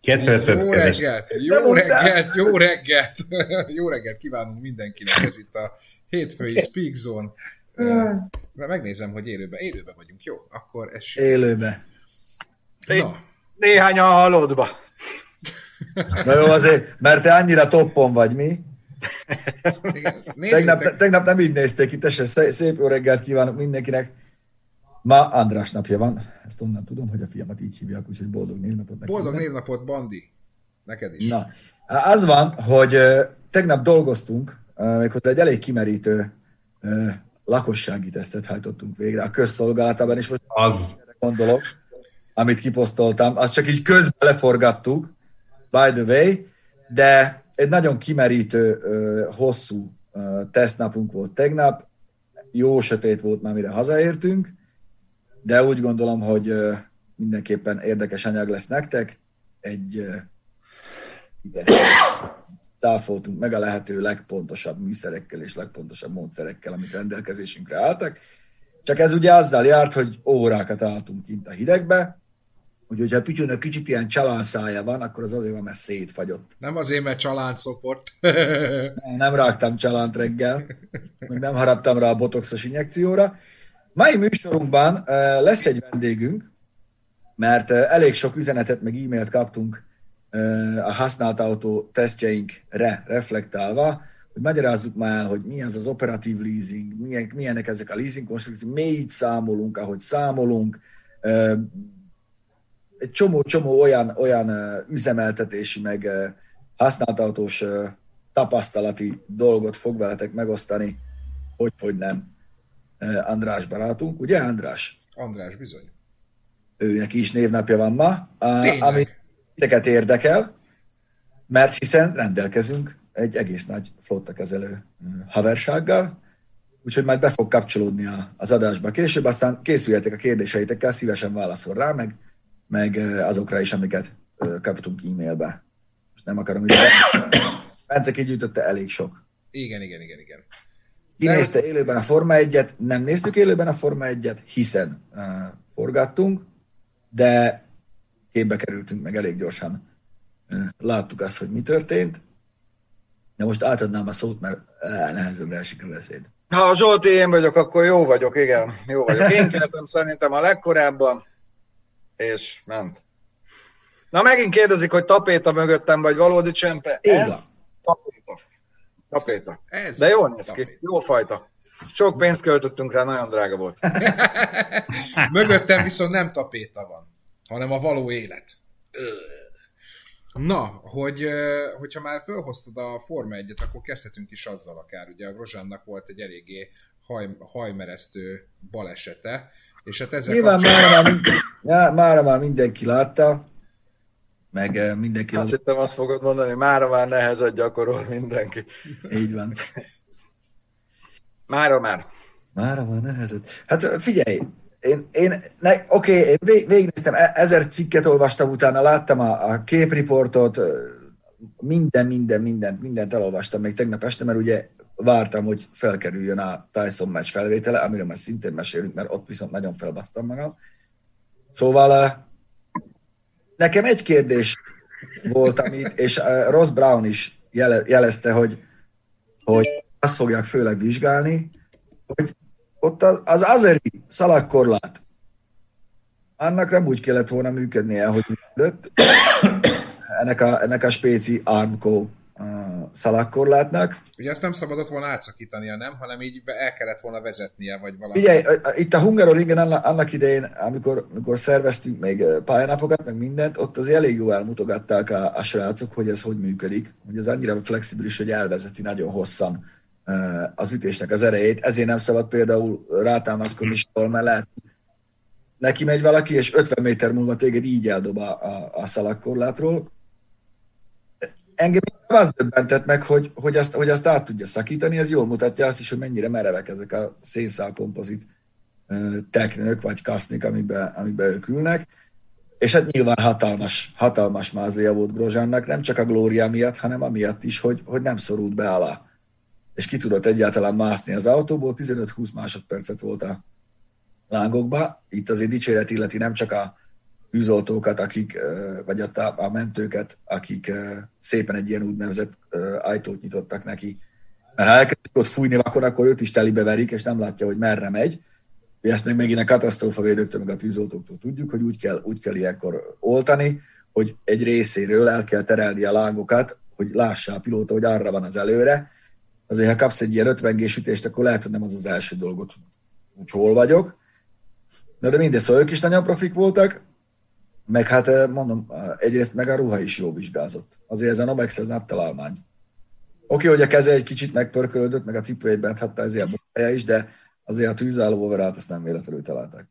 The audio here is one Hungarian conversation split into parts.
Két percet Jó keres. reggelt, jó reggelt, jó reggelt, jó reggelt kívánunk mindenkinek, ez itt a hétfői Speak Zone. Megnézem, hogy élőben, élőben vagyunk, jó? Akkor ez Élőbe. Na, Néhányan halottba. Na jó, azért, mert te annyira toppon vagy, mi? igen, Tegnap, tegnap nem így nézték itt, szé- szép jó reggelt kívánok mindenkinek. Ma András napja van. Ezt onnan tudom, hogy a fiamat így hívják, úgyhogy boldog névnapot neki. boldog névnapot, Bandi, neked is. Na, az van, hogy tegnap dolgoztunk, méghozzá egy elég kimerítő lakossági tesztet hajtottunk végre a közszolgálatában, és most Az. gondolok, amit kiposztoltam, azt csak így közben leforgattuk, by the way, de egy nagyon kimerítő, hosszú tesztnapunk volt tegnap, jó sötét volt már, mire hazaértünk, de úgy gondolom, hogy mindenképpen érdekes anyag lesz nektek. Egy igen, táfoltunk meg a lehető legpontosabb műszerekkel és legpontosabb módszerekkel, amik rendelkezésünkre álltak. Csak ez ugye azzal járt, hogy órákat álltunk kint a hidegbe, úgyhogy ha Pityúnak kicsit ilyen csalánszája van, akkor az azért van, mert szétfagyott. Nem azért, mert családszoport. Nem rágtam csalánt reggel, meg nem haraptam rá a botoxos injekcióra. Mai műsorunkban lesz egy vendégünk, mert elég sok üzenetet, meg e-mailt kaptunk a használt autó tesztjeinkre reflektálva, hogy magyarázzuk már el, hogy mi az az operatív leasing, milyen, milyenek ezek a leasing konstrukciók, mi így számolunk, ahogy számolunk, egy csomó-csomó olyan, olyan üzemeltetési, meg használt autós tapasztalati dolgot fog veletek megosztani, hogy, hogy nem András barátunk. Ugye András? András, bizony. Őnek is névnapja van ma, Tényleg? ami titeket érdekel, mert hiszen rendelkezünk egy egész nagy flottakezelő ö, haversággal, úgyhogy majd be fog kapcsolódni az adásba később, aztán készüljetek a kérdéseitekkel, szívesen válaszol rá, meg, meg azokra is, amiket kaptunk e-mailbe. Most nem akarom ide. Bence kigyűjtötte elég sok. Igen, igen, igen, igen. Ki De- nézte élőben a Forma 1-et, nem néztük élőben a Forma 1-et, hiszen uh, forgattunk, de képbe kerültünk meg elég gyorsan. Uh, láttuk azt, hogy mi történt. De most átadnám a szót, mert uh, nehezebbre esik a beszéd. Ha a Zsolti én vagyok, akkor jó vagyok, igen. Jó vagyok. Én keltem szerintem a legkorábban, és ment. Na megint kérdezik, hogy tapéta mögöttem, vagy valódi csempe. Ez tapéta. Tapéta. Ez De jól néz ki. Jó fajta. Sok pénzt költöttünk rá, nagyon drága volt. Mögöttem viszont nem tapéta van, hanem a való élet. Na, hogy, hogyha már felhoztad a Forma 1-et, akkor kezdhetünk is azzal akár. Ugye a Grozsánnak volt egy eléggé haj, hajmeresztő balesete, és hát ezzel Nyilván kapcsolatban- már, már mindenki látta, meg uh, mindenki Azt hittem, azt fogod mondani, mára már nehezet gyakorol mindenki. így van. Mára már. Mára van nehezett. Hát figyelj, én, én ne, oké, én vég, végignéztem, e- ezer cikket olvastam utána, láttam a, a képriportot, minden, minden, mindent, mindent elolvastam még tegnap este, mert ugye vártam, hogy felkerüljön a Tyson meccs felvétele, amiről már szintén mesélünk, mert ott viszont nagyon felbasztam magam. Szóval nekem egy kérdés volt, amit, és ö, Ross Brown is jele, jelezte, hogy, hogy azt fogják főleg vizsgálni, hogy ott az, az azeri szalagkorlát, annak nem úgy kellett volna működnie, hogy működött. Ennek a, ennek a spéci Armco szalagkorlátnak. Ugye azt nem szabadott volna átszakítania, nem? Hanem így el kellett volna vezetnie, vagy valami. A- itt a Hungaroringen annak, idején, amikor, amikor szerveztünk még pályanapokat, meg mindent, ott az elég jó elmutogatták a, a srácok, hogy ez hogy működik, hogy ez annyira flexibilis, hogy elvezeti nagyon hosszan az ütésnek az erejét. Ezért nem szabad például rátámaszkodni sehol, mert lehet, neki megy valaki, és 50 méter múlva téged így eldob a, a, a szalagkorlátról. Engem az döbbentett meg, hogy, hogy, azt, hogy azt át tudja szakítani, ez jól mutatja azt is, hogy mennyire merevek ezek a szénszál kompozit teknők, vagy kasznik, amiben, amiben ők ülnek. És hát nyilván hatalmas, hatalmas mázlia volt Grozsánnak, nem csak a glória miatt, hanem amiatt is, hogy, hogy nem szorult be alá. És ki tudott egyáltalán mászni az autóból, 15-20 másodpercet volt a lángokba. Itt azért dicséret illeti nem csak a tűzoltókat, akik, vagy a, a mentőket, akik szépen egy ilyen úgynevezett ajtót nyitottak neki. Mert ha elkezdik ott fújni, akkor, akkor őt is telibe verik, és nem látja, hogy merre megy. Ezt még megint a katasztrófa védőktől, meg a tűzoltóktól tudjuk, hogy úgy kell, úgy kell ilyenkor oltani, hogy egy részéről el kell terelni a lángokat, hogy lássa a pilóta, hogy arra van az előre. Azért, ha kapsz egy ilyen ötvengésütést, akkor lehet, hogy nem az az első dolgot, hogy hol vagyok. Na de mindegy, szóval ők is nagyon profik voltak, meg hát eh, mondom, eh, egyrészt meg a ruha is jó vizsgázott. Azért ez a nem találmány. Oké, hogy a keze egy kicsit megpörkölődött, meg a cipő egyben hát ezért a is, de azért a tűzálló overát azt nem véletlenül találták.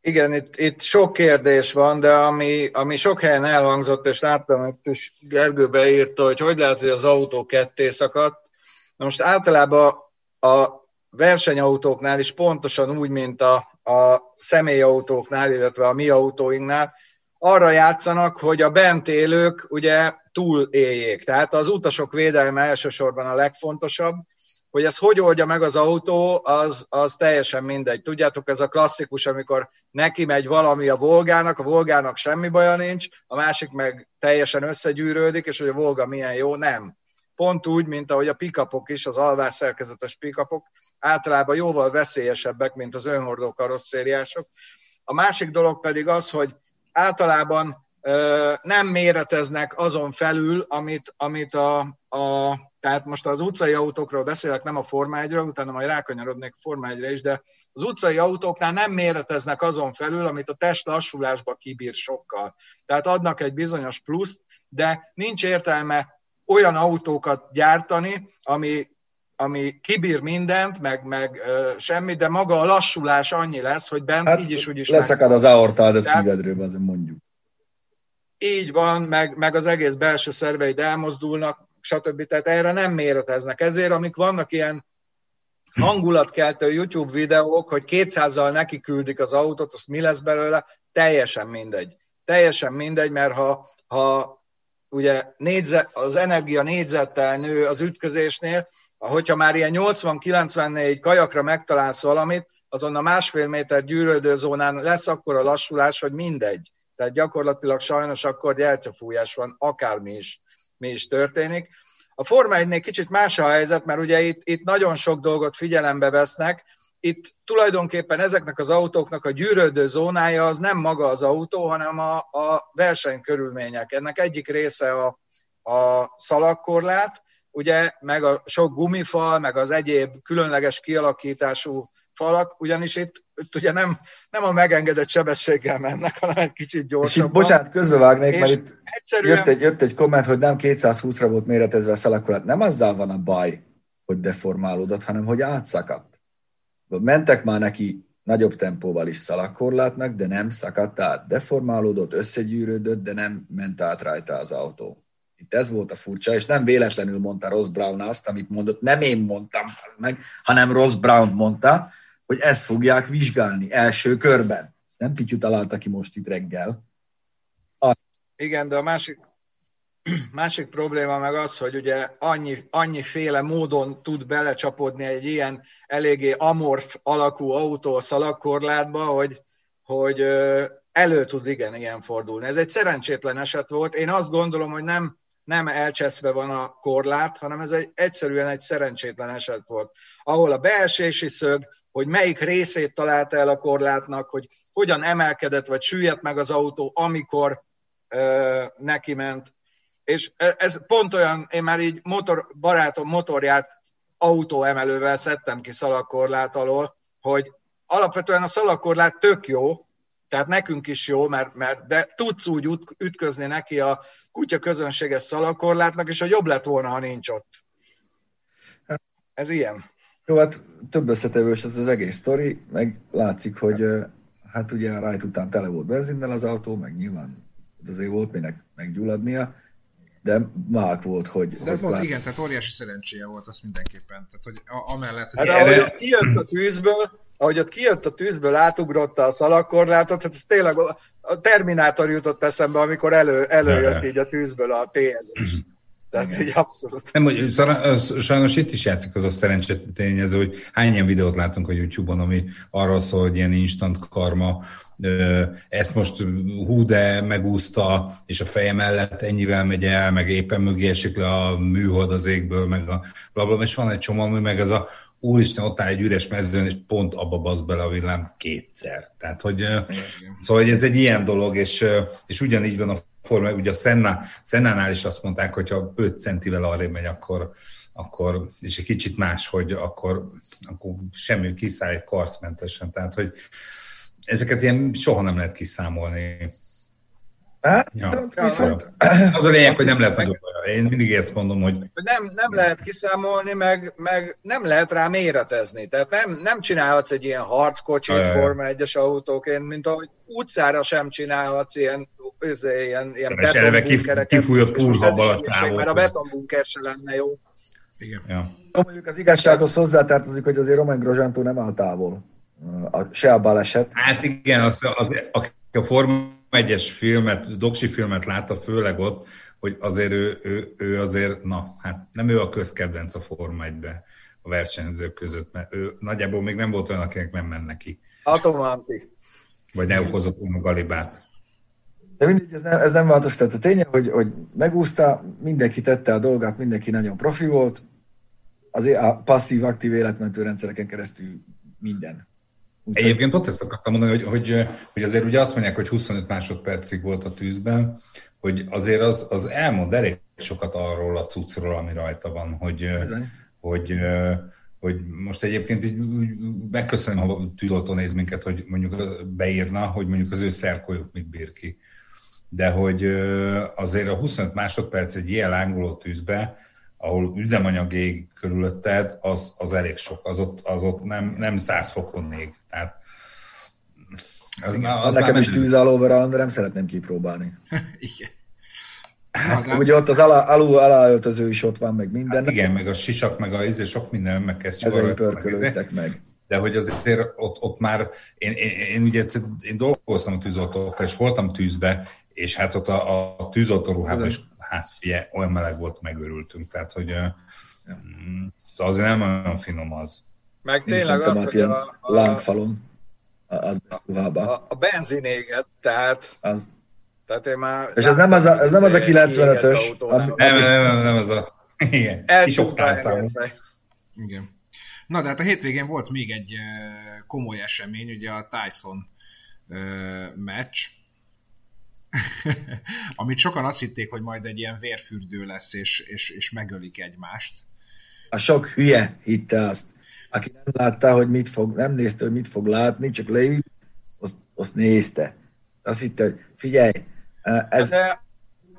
Igen, itt, itt sok kérdés van, de ami, ami sok helyen elhangzott, és láttam, hogy is Gergő beírta, hogy hogy lehet, hogy az autó ketté szakadt. Na most általában a versenyautóknál is pontosan úgy, mint a, a személyautóknál, illetve a mi autóinknál, arra játszanak, hogy a bent élők ugye túl éljék. Tehát az utasok védelme elsősorban a legfontosabb, hogy ez hogy oldja meg az autó, az, az teljesen mindegy. Tudjátok, ez a klasszikus, amikor neki megy valami a Volgának, a Volgának semmi baja nincs, a másik meg teljesen összegyűrődik, és hogy a Volga milyen jó, nem. Pont úgy, mint ahogy a pikapok is, az alvás szerkezetes pikapok, általában jóval veszélyesebbek, mint az önhordó karosszériások. A másik dolog pedig az, hogy általában nem méreteznek azon felül, amit, amit a, a, tehát most az utcai autókról beszélek, nem a Forma 1 utána majd rákanyarodnék a Forma 1 is, de az utcai autóknál nem méreteznek azon felül, amit a test lassulásba kibír sokkal. Tehát adnak egy bizonyos pluszt, de nincs értelme olyan autókat gyártani, ami ami kibír mindent, meg, meg ö, semmi, de maga a lassulás annyi lesz, hogy bent hát így is úgy is Leszakad az aortád a szívedről, azért mondjuk. Így van, meg, meg az egész belső szerveid elmozdulnak, stb. Tehát erre nem méreteznek. Ezért, amik vannak ilyen hangulatkeltő YouTube videók, hogy 200-zal neki küldik az autót, azt mi lesz belőle, teljesen mindegy. Teljesen mindegy, mert ha, ha ugye négyzet, az energia négyzettel nő az ütközésnél, hogyha már ilyen 80-94 kajakra megtalálsz valamit, azon a másfél méter gyűrődő zónán lesz akkor a lassulás, hogy mindegy. Tehát gyakorlatilag sajnos akkor gyertyafújás van, akármi is, mi is történik. A Forma 1 kicsit más a helyzet, mert ugye itt, itt nagyon sok dolgot figyelembe vesznek, itt tulajdonképpen ezeknek az autóknak a gyűrődő zónája az nem maga az autó, hanem a, a versenykörülmények. Ennek egyik része a, a szalagkorlát, ugye, meg a sok gumifal, meg az egyéb különleges kialakítású falak, ugyanis itt, itt ugye nem, nem a megengedett sebességgel mennek, hanem egy kicsit gyorsabban. És itt, bocsánat, közbevágnék, mert itt egyszerűen... jött, egy, jött egy komment, hogy nem 220-ra volt méretezve a szalakorát. Nem azzal van a baj, hogy deformálódott, hanem hogy átszakadt. Mentek már neki nagyobb tempóval is szalakorlátnak, de nem szakadt át. Deformálódott, összegyűrődött, de nem ment át rajta az autó. Itt ez volt a furcsa, és nem véletlenül mondta Ross Brown azt, amit mondott, nem én mondtam meg, hanem Ross Brown mondta, hogy ezt fogják vizsgálni első körben. Ezt nem Pityu találta ki most itt reggel. A... Igen, de a másik, másik probléma meg az, hogy ugye annyi, annyiféle módon tud belecsapodni egy ilyen eléggé amorf alakú autó a szalagkorlátba, hogy, hogy elő tud igen ilyen fordulni. Ez egy szerencsétlen eset volt. Én azt gondolom, hogy nem nem elcseszve van a korlát, hanem ez egy, egyszerűen egy szerencsétlen eset volt, ahol a beesési szög, hogy melyik részét találta el a korlátnak, hogy hogyan emelkedett vagy süllyedt meg az autó, amikor ö, neki ment. És e, ez pont olyan, én már így motor, barátom motorját autóemelővel szedtem ki szalagkorlát alól, hogy alapvetően a szalagkorlát tök jó, tehát nekünk is jó, mert, mert de tudsz úgy ütközni neki a kutya közönséges szalakorlátnak, és a jobb lett volna, ha nincs ott. Ez ilyen. Jó, hát több összetevős ez az egész sztori, meg látszik, hogy hát ugye a rájt után tele volt benzinnel az autó, meg nyilván azért volt minek meggyulladnia, de mák volt, hogy... De hogy volt, lát... igen, tehát óriási szerencséje volt az mindenképpen. Tehát, hogy amellett, hogy... Hát, erre... ahogy kijött a tűzből, ahogy ott kijött a tűzből, átugrotta a szalagkorlátot, hát ez tényleg a Terminátor jutott eszembe, amikor elő, előjött így a tűzből a TSS. Tehát Igen. így abszolút. Nem, hogy sajnos itt is játszik az a szerencsét tényező, hogy hány ilyen videót látunk a YouTube-on, ami arról szól, hogy ilyen instant karma, ezt most hú, de megúszta, és a feje mellett ennyivel megy el, meg éppen mögé esik le a műhold az égből, meg a blablabla, és van egy csomó, ami meg az a úristen, ott áll egy üres mezőn, és pont abba basz bele a villám kétszer. Tehát, hogy, szóval, hogy ez egy ilyen dolog, és, és ugyanígy van a forma, ugye a Senna, Sennánál is azt mondták, hogy ha 5 centivel arra megy, akkor, akkor, és egy kicsit más, hogy akkor, akkor semmi kiszáll egy karcmentesen. Tehát, hogy ezeket ilyen soha nem lehet kiszámolni. Hát, ja. viszont... Az a lényeg, hogy nem lehet nagyobb Én mindig ezt mondom, hogy... Nem, nem lehet kiszámolni, meg, meg nem lehet rá méretezni. Tehát nem, nem csinálhatsz egy ilyen harckocsit Forma 1-es autóként, mint ahogy utcára sem csinálhatsz ilyen, izé, ilyen, ilyen betonbunkereket. Kifújott úrhabal a távol. Mert a betonbunker se lenne jó. Igen. Ja. Mondjuk az igazsághoz hozzátartozik, hogy azért Romain Grosjean nem áll távol. A, se a baleset. Hát igen, az, az, az, a Forma egyes filmet, doksi filmet látta főleg ott, hogy azért ő, ő, ő azért, na, hát nem ő a közkedvenc a Forma 1 a versenyzők között, mert ő nagyjából még nem volt olyan, akinek nem menne ki. Atomanti. Vagy ne okozott volna galibát. De mindegy, ez nem, ez nem változtat. A ténye, hogy, hogy megúszta, mindenki tette a dolgát, mindenki nagyon profi volt, azért a passzív-aktív életmentő rendszereken keresztül minden. Úgy Egyébként ott ezt akartam mondani, hogy, hogy, hogy azért ugye azt mondják, hogy 25 másodpercig volt a tűzben, hogy azért az, az elmond elég sokat arról a cuccról, ami rajta van, hogy, hogy, hogy most egyébként így megköszönöm, ha tűzoltó néz minket, hogy mondjuk beírna, hogy mondjuk az ő szerkolyuk mit bír ki. De hogy azért a 25 másodperc egy ilyen lángoló tűzbe, ahol üzemanyag ég körülötted, az, az elég sok, az ott, az ott nem, nem 100 fokon ég. Tehát az, az, az nekem is tűz all de nem szeretném kipróbálni. Igen. Hát, ugye ott az alá, alul aláöltöző is ott van, meg minden. Hát igen, meg a sisak, meg a izé, sok minden megkezdjük. Ezek pörkölődtek meg, meg. De hogy azért ott, ott már, én, én, én ugye én dolgoztam a tűzoltókkal, és voltam tűzbe, és hát ott a, a tűzoltó ruhában is hát fie, olyan meleg volt, megőrültünk, tehát hogy. Mm, szóval azért nem olyan finom az. Meg tényleg az, hogy a, a, lángfalon az a, a, a benzinéget, tehát az. Tehát én már... És ez nem az a, ez nem az a 95-ös. Nem, nem, nem, nem, nem az a... Igen, kis Igen. Na, de hát a hétvégén volt még egy komoly esemény, ugye a Tyson meccs, amit sokan azt hitték, hogy majd egy ilyen vérfürdő lesz, és, és, és megölik egymást. A sok hülye hitte azt. Aki nem látta, hogy mit fog, nem nézte, hogy mit fog látni, csak leült, azt, azt nézte. Azt hitte, hogy figyelj, ez... De,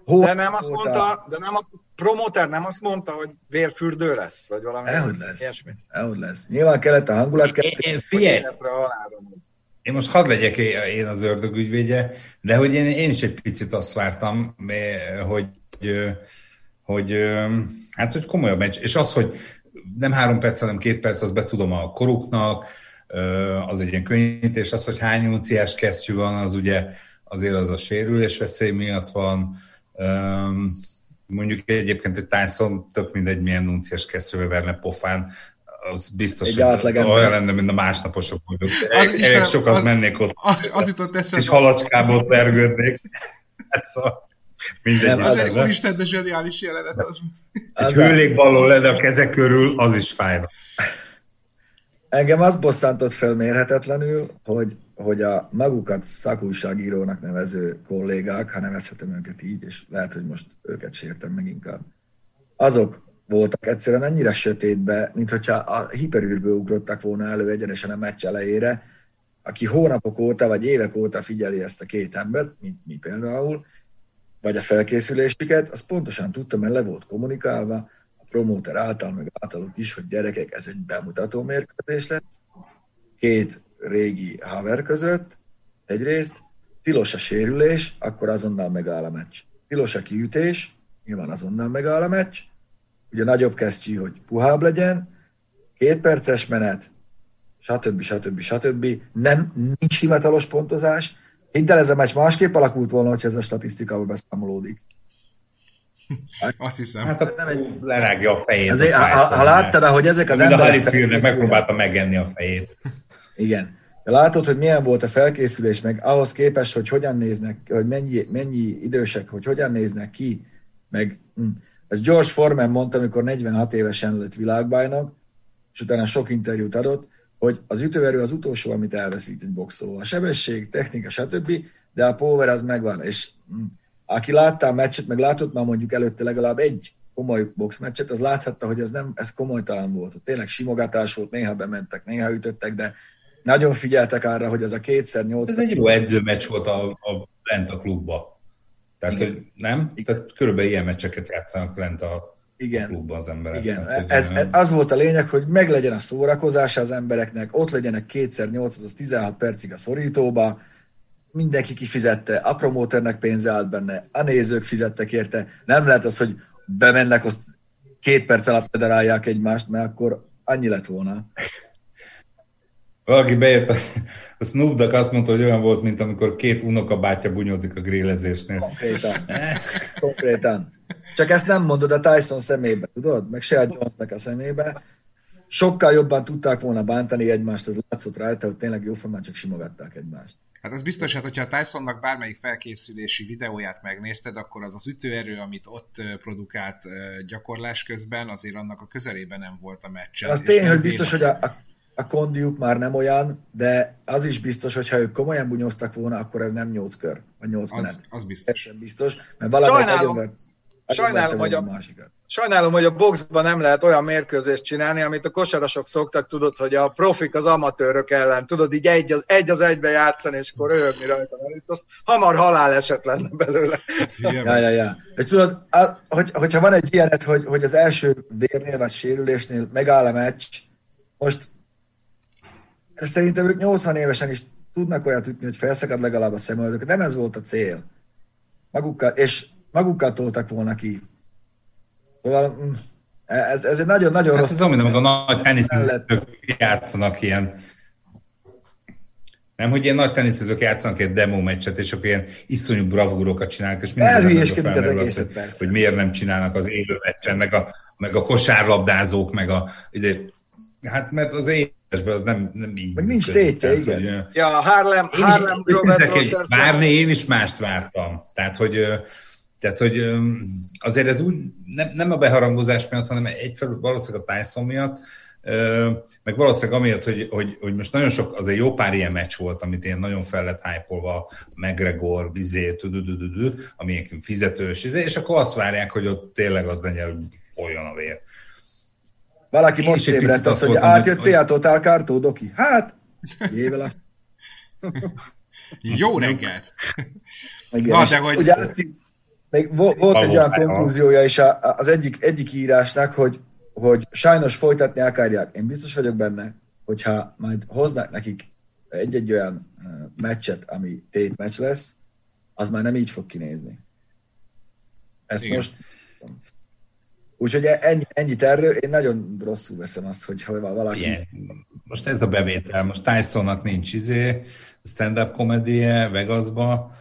de nem azt mondta, de nem a promoter nem azt mondta, hogy vérfürdő lesz, vagy valami. Elhogy lesz. Ilyesmi. Elhogy lesz. Nyilván kellett a hangulat. Kellett, én, én, figyelj, én most hadd legyek én az ördög ügyvédje, de hogy én, én is egy picit azt vártam, hogy, hogy hát, hogy komolyabb meccs, és az, hogy nem három perc, hanem két perc, az betudom a koruknak, az egy ilyen könnyítés, az, hogy hány unciás kesztyű van, az ugye azért az a sérülés veszély miatt van, mondjuk egyébként egy Tyson tök mindegy milyen nunciás kesztyűvel verne pofán, az biztos, egy hogy az olyan lenne, mint a másnaposok vagyok. Az, Elég sokat az, mennék ott. Az, az jutott eszembe. És halacskából pergődnék. Hát szóval mindegy. Nem, az egy úristen, de zseniális jelenet az. Egy hőlékballó lenne a kezek körül, az is fájna. Engem az bosszantott fel mérhetetlenül, hogy, hogy a magukat szakújságírónak nevező kollégák, ha nevezhetem őket így, és lehet, hogy most őket sértem meg inkább, azok voltak egyszerűen annyira sötétbe, mint hogyha a hiperűrből ugrottak volna elő egyenesen a meccs elejére, aki hónapok óta, vagy évek óta figyeli ezt a két embert, mint mi például, vagy a felkészülésüket, az pontosan tudta, mert le volt kommunikálva, a promóter által, meg általuk is, hogy gyerekek, ez egy bemutató mérkőzés lesz, két régi haver között, egyrészt, tilos a sérülés, akkor azonnal megáll a meccs. Tilos a kiütés, nyilván azonnal megáll a meccs, ugye nagyobb kesztyű, hogy puhább legyen, két perces menet, stb. stb. stb. Nem, nincs hivatalos pontozás. Hidd el, ez a meccs másképp alakult volna, hogyha ez a statisztikába beszámolódik. Azt hiszem. Hát az nem egy... lerágja a fejét. Azért, a ha, ha láttad, hogy ezek az emberek... A megpróbálta megenni a fejét. Igen. de látod, hogy milyen volt a felkészülés, meg ahhoz képest, hogy hogyan néznek, hogy mennyi, mennyi idősek, hogy hogyan néznek ki, meg hm. ez George Foreman mondta, amikor 46 évesen lett világbajnok, és utána sok interjút adott, hogy az ütőerő az utolsó, amit elveszít egy boxoló. A sebesség, technika, stb., de a power az megvan, és hm, aki látta a meccset, meg látott már mondjuk előtte legalább egy komoly boxmeccset, az láthatta, hogy ez nem, ez komolytalan volt. Tényleg simogatás volt, néha bementek, néha ütöttek, de nagyon figyeltek arra, hogy ez a kétszer nyolc. Ez egy jó edzőmeccs volt a, a lent a klubba. Tehát, Igen. hogy nem? Igen. Tehát körülbelül ilyen meccseket játszanak lent a, igen. a klubban az emberek. Igen, Tehát, ez, ez, az volt a lényeg, hogy meglegyen a szórakozása az embereknek, ott legyenek kétszer nyolc, az 16 percig a szorítóba, mindenki kifizette, a promóternek pénze állt benne, a nézők fizettek érte. Nem lehet az, hogy bemennek, azt két perc alatt federálják egymást, mert akkor annyi lett volna. Valaki bejött, a, a Snoop Dogg azt mondta, hogy olyan volt, mint amikor két unokabátyja bunyózik a grillezésnél. Konkrétan. Konkrétan. Csak ezt nem mondod a Tyson szemébe, tudod? Meg Sheldon Jonesnak a szemébe. Sokkal jobban tudták volna bántani egymást, ez látszott rajta, hogy tényleg jóformán csak simogatták egymást. Hát az biztos, hogy hogyha a Tysonnak bármelyik felkészülési videóját megnézted, akkor az az ütőerő, amit ott produkált gyakorlás közben, azért annak a közelében nem volt a meccsen. Az tény, hogy biztos, hogy a, a, a kondiuk már nem olyan, de az is biztos, hogy ha ők komolyan bunyóztak volna, akkor ez nem nyolc kör, vagy nyolc az, az biztos. Ez biztos, mert valami nagyon Sajnálom, hogy a, másikat. sajnálom, hogy a boxban nem lehet olyan mérkőzést csinálni, amit a kosarasok szoktak, tudod, hogy a profik az amatőrök ellen, tudod, így egy az, egy, az egybe játszani, és akkor röhögni rajta, mert itt azt hamar haláleset lenne belőle. ja, ja, ja. És tudod, hogy, hogyha van egy ilyenet, hogy, hogy az első vérnél vagy sérülésnél megáll a meccs, most szerintem ők 80 évesen is tudnak olyat ütni, hogy felszakad legalább a szemöldöket. Nem ez volt a cél. Magukkal, és magukkal toltak volna ki. Szóval mm, ez, ez egy nagyon-nagyon hát rossz... Ez olyan, meg a nagy teniszezők játszanak ilyen nem, hogy ilyen nagy teniszezők játszanak egy demo meccset, és akkor ilyen iszonyú bravúrokat csinálnak, és minden az egészet, persze. hogy miért nem csinálnak az élő meccsen, meg a, meg a kosárlabdázók, meg a, azért, hát mert az élesben az nem, nem így. Meg nincs tétje, igen. Hogy, ja, Harlem, Harlem Robert Várni, én is mást vártam. Tehát, hogy tehát, hogy azért ez úgy, nem, nem a beharangozás miatt, hanem egyfelől valószínűleg a Tyson miatt, meg valószínűleg amiatt, hogy, hogy, hogy most nagyon sok, azért jó pár ilyen meccs volt, amit én nagyon fel lett hype-olva, McGregor, Bizé, ami fizetős, izé, és akkor azt várják, hogy ott tényleg az legyen, hogy olyan a vér. Valaki én most ébredt azt, hogy átjöttél a Total Kártó, Doki? Hát, évele. Jó reggelt! Igen, Na, de hogy... Ugye azt, még volt egy olyan konklúziója is az egyik, egyik írásnak, hogy, hogy sajnos folytatni akarják. Én biztos vagyok benne, hogyha majd hoznak nekik egy-egy olyan meccset, ami tét meccs lesz, az már nem így fog kinézni. Ezt Igen. most... Úgyhogy ennyi, ennyit erről, én nagyon rosszul veszem azt, hogy ha valaki... Igen. Most ez a bevétel, most Tysonnak nincs izé, stand-up komédie Vegasba,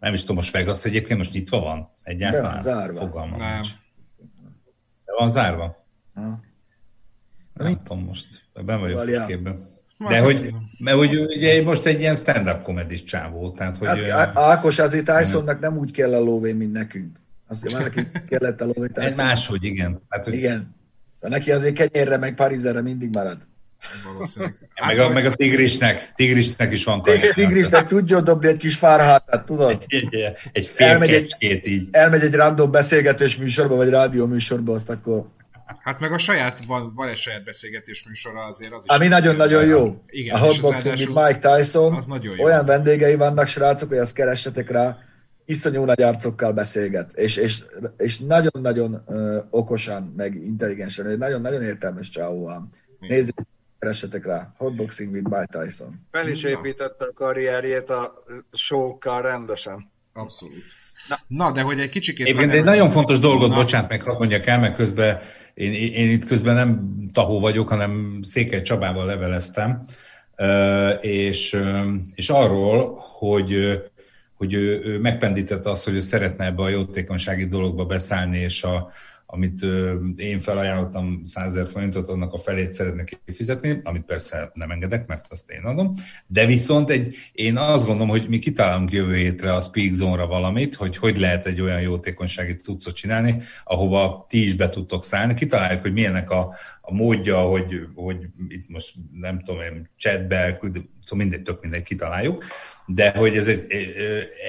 nem is tudom, most Vegas egyébként most nyitva van egyáltalán? van zárva. Fogalmam nem. nincs. De van zárva? Ha. Nem, nem tudom most, ben vagyok a képben. De hogy, mert hogy ugye most egy ilyen stand-up komedis csávó, tehát hogy... Hát, Ákos azért Tysonnak nem úgy kell a lóvé, mint nekünk. Azért már neki kellett a lóvé Egy máshogy, igen. Hát, hogy... Igen. De neki azért kenyérre meg Parizerre mindig marad. Meg a, meg a tigrisnek, tigrisnek is van kanyar. Tigrisnek tudja dobni egy kis fárhátát, tudod? Egy fél elmegy egy, így. Elmegy egy random beszélgetős műsorba, vagy rádió műsorba, azt akkor... Hát meg a saját, van, van egy saját beszélgetés műsora azért az is. Ami nagyon-nagyon jó. Igen, a Hotboxing, mint Mike Tyson, az nagyon jó, olyan az vendégei vannak, srácok, hogy azt keressetek rá, iszonyú nagy arcokkal beszélget, és, és, és nagyon-nagyon uh, okosan, meg intelligensen, nagyon-nagyon értelmes csávó van. Nézzétek keressetek rá. Hotboxing with Mike Tyson. Fel is építette a karrierjét a showkkal rendesen. Abszolút. Na, Na de hogy egy kicsit... Egyébként egy nagyon fontos dolgot, Na. bocsánat, meg hadd mondjak el, mert közben én, én itt közben nem tahó vagyok, hanem Székely Csabával leveleztem, és, és arról, hogy, hogy ő, ő megpendítette azt, hogy ő szeretne ebbe a jótékonysági dologba beszállni, és a, amit én felajánlottam 100 ezer forintot, annak a felét szeretnék kifizetni, amit persze nem engedek, mert azt én adom. De viszont egy, én azt gondolom, hogy mi kitálunk jövő hétre a Speak Zone-ra valamit, hogy hogy lehet egy olyan jótékonysági tudszot csinálni, ahova ti is be tudtok szállni. Kitaláljuk, hogy milyenek a, a módja, hogy, hogy itt most nem tudom én, chatbe, szóval mindegy, tök mindegy, kitaláljuk. De hogy ez egy,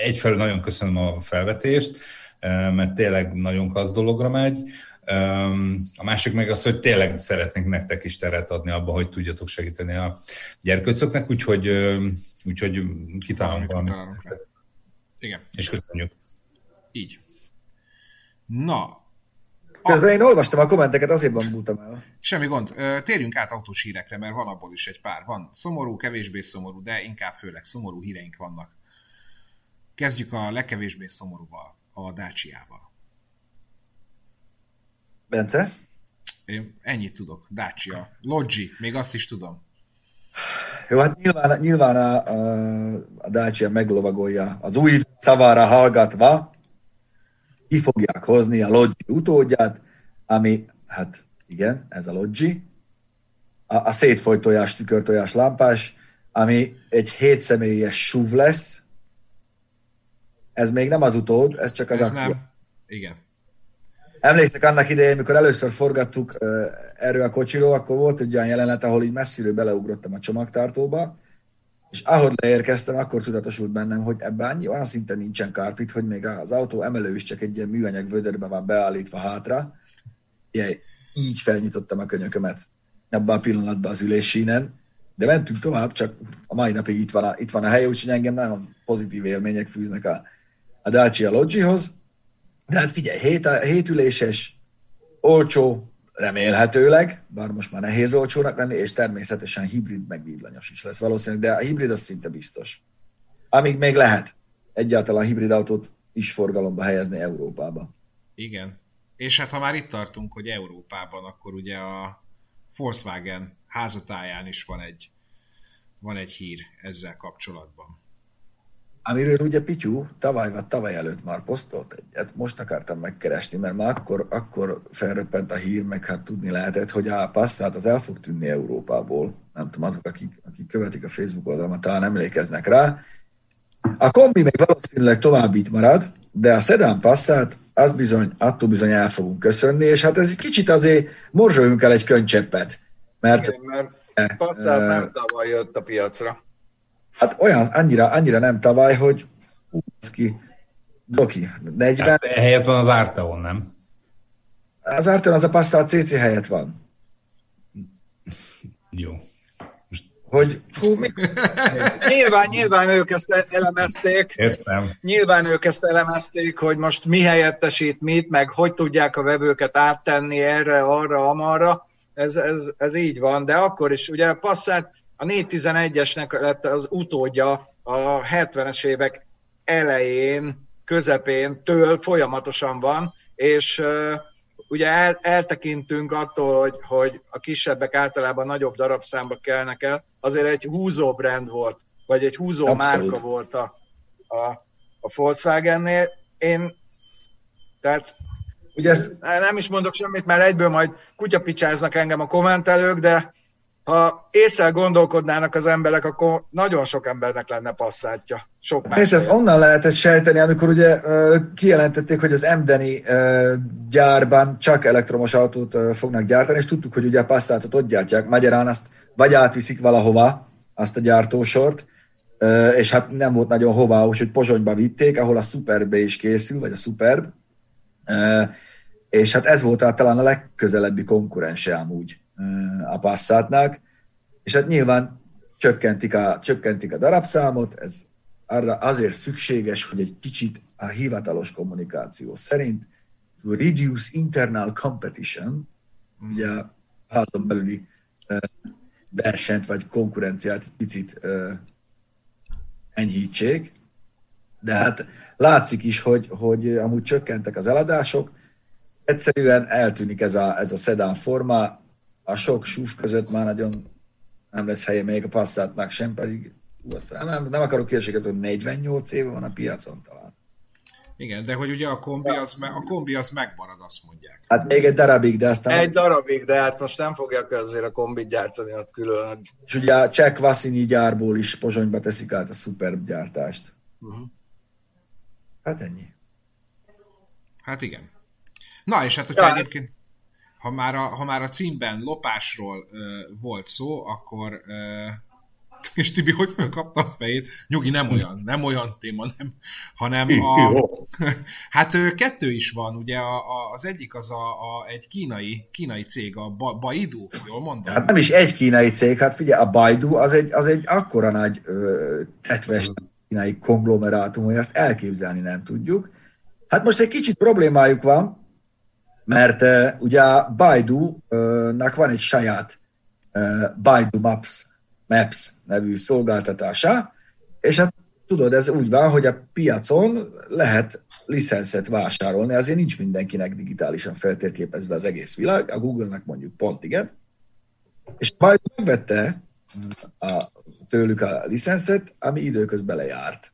egyfelől nagyon köszönöm a felvetést, mert tényleg nagyon klassz dologra megy. A másik meg az, hogy tényleg szeretnénk nektek is teret adni abba, hogy tudjatok segíteni a gyerkőcöknek, úgyhogy, úgyhogy kitalálunk valamit. Igen. És köszönjük. Így. Na. Közben én olvastam a kommenteket, azért bambultam el. Semmi gond. Térjünk át autós hírekre, mert van abból is egy pár. Van szomorú, kevésbé szomorú, de inkább főleg szomorú híreink vannak. Kezdjük a legkevésbé szomorúval a Dacia-val. Bence? Én ennyit tudok. Dacia. Logi, még azt is tudom. Jó, hát nyilván, nyilván a, a, a Dacia meglovagolja az új szavára hallgatva, ki fogják hozni a Logi utódját, ami, hát igen, ez a Logi, a, a szétfolytojás, tükörtojás lámpás, ami egy hétszemélyes SUV lesz, ez még nem az utód, ez csak az Ez nem. Igen. Emlékszek annak idején, mikor először forgattuk erről a kocsiról, akkor volt egy olyan jelenet, ahol így messziről beleugrottam a csomagtartóba, és ahogy leérkeztem, akkor tudatosult bennem, hogy ebben annyi olyan szinten nincsen kárpit, hogy még az autó emelő is csak egy ilyen műanyag vödörben van beállítva hátra. Ilyen, így felnyitottam a könyökömet ebben a pillanatban az ülésínen, de mentünk tovább, csak a mai napig itt van a, itt van a hely, úgyhogy engem nagyon pozitív élmények fűznek a, a Dacia Logihoz. De hát figyelj, hét, hétüléses, olcsó, remélhetőleg, bár most már nehéz olcsónak lenni, és természetesen hibrid meg villanyos is lesz valószínűleg, de a hibrid az szinte biztos. Amíg még lehet egyáltalán hibrid autót is forgalomba helyezni Európába. Igen. És hát ha már itt tartunk, hogy Európában, akkor ugye a Volkswagen házatáján is van egy, van egy hír ezzel kapcsolatban. Amiről ugye Pityú tavaly vagy tavaly előtt már posztolt egyet, most akartam megkeresni, mert már akkor, akkor felröppent a hír, meg hát tudni lehetett, hogy a Passat az el fog tűnni Európából. Nem tudom, azok, akik, akik követik a Facebook oldalamat, talán emlékeznek rá. A kombi még valószínűleg tovább itt marad, de a Sedan Passat az bizony, attól bizony el fogunk köszönni, és hát ez egy kicsit azért morzsoljunk el egy könycseppet. Mert, Igen, mert Passat uh, nem tavaly jött a piacra. Hát olyan, annyira, annyira nem tavaly, hogy ez ki, Doki, 40. Hát, helyett van az Arteon, nem? Az Arteon az a Passat CC helyett van. Jó. Hogy, fú, mi? nyilván, nyilván ők ezt elemezték. Értem. Nyilván ők ezt elemezték, hogy most mi helyettesít mit, meg hogy tudják a vevőket áttenni erre, arra, amarra. Ez, ez, ez így van, de akkor is, ugye a Passat a 411-esnek lett az utódja a 70-es évek elején, közepén től folyamatosan van, és ugye el, eltekintünk attól, hogy, hogy a kisebbek általában nagyobb darabszámba kelnek el, azért egy húzó brand volt, vagy egy húzó Abszolút. márka volt a, a, a Volkswagennél. Én, tehát Ugye ezt... nem is mondok semmit, mert egyből majd kutyapicsáznak engem a kommentelők, de ha észre gondolkodnának az emberek, akkor nagyon sok embernek lenne passzátja. Sok más. ez onnan lehetett sejteni, amikor ugye kijelentették, hogy az Emdeni gyárban csak elektromos autót fognak gyártani, és tudtuk, hogy ugye a passzátot ott gyártják. Magyarán azt vagy átviszik valahova, azt a gyártósort, és hát nem volt nagyon hova, úgyhogy Pozsonyba vitték, ahol a Superbe is készül, vagy a Superb, és hát ez volt talán a legközelebbi konkurense amúgy a Passatnak, és hát nyilván csökkentik a, csökkentik a darabszámot, ez arra azért szükséges, hogy egy kicsit a hivatalos kommunikáció szerint to reduce internal competition, mm. ugye a házon belüli versenyt vagy konkurenciát egy picit enyhítsék, de hát látszik is, hogy, hogy amúgy csökkentek az eladások, egyszerűen eltűnik ez a, ez a szedán forma, a sok SUV között már nagyon nem lesz helye még a Passatnak sem, pedig nem, nem akarok kérdéseket, hogy 48 éve van a piacon talán. Igen, de hogy ugye a kombi az, a kombi az megmarad, azt mondják. Hát még egy darabig, de aztán... Egy darabig, de hát most nem fogják azért a kombit gyártani ott külön. És ugye a Cseh Vassini gyárból is Pozsonyba teszik át a Superb gyártást. Uh-huh. Hát ennyi. Hát igen. Na, és hát hogyha Ja, ja, hát- egyébként, ha már, a, ha már a címben lopásról ö, volt szó, akkor ö, és Tibi, hogy fölkapta a fejét? Nyugi, nem olyan, nem olyan téma, nem, hanem a, hát kettő is van, ugye a, a, az egyik az a, a, egy kínai, kínai cég, a ba, Baidu, jól mondom? Hát nem is egy kínai cég, hát figyelj, a Baidu az egy, az egy akkora nagy ö, tetves kínai konglomerátum, hogy ezt elképzelni nem tudjuk. Hát most egy kicsit problémájuk van, mert uh, ugye Baidu-nak van egy saját uh, Baidu Maps, Maps nevű szolgáltatása, és hát tudod, ez úgy van, hogy a piacon lehet licenszet vásárolni, azért nincs mindenkinek digitálisan feltérképezve az egész világ, a Google-nek mondjuk pont igen, és Baidu megvette a, tőlük a licenszet, ami időközben lejárt.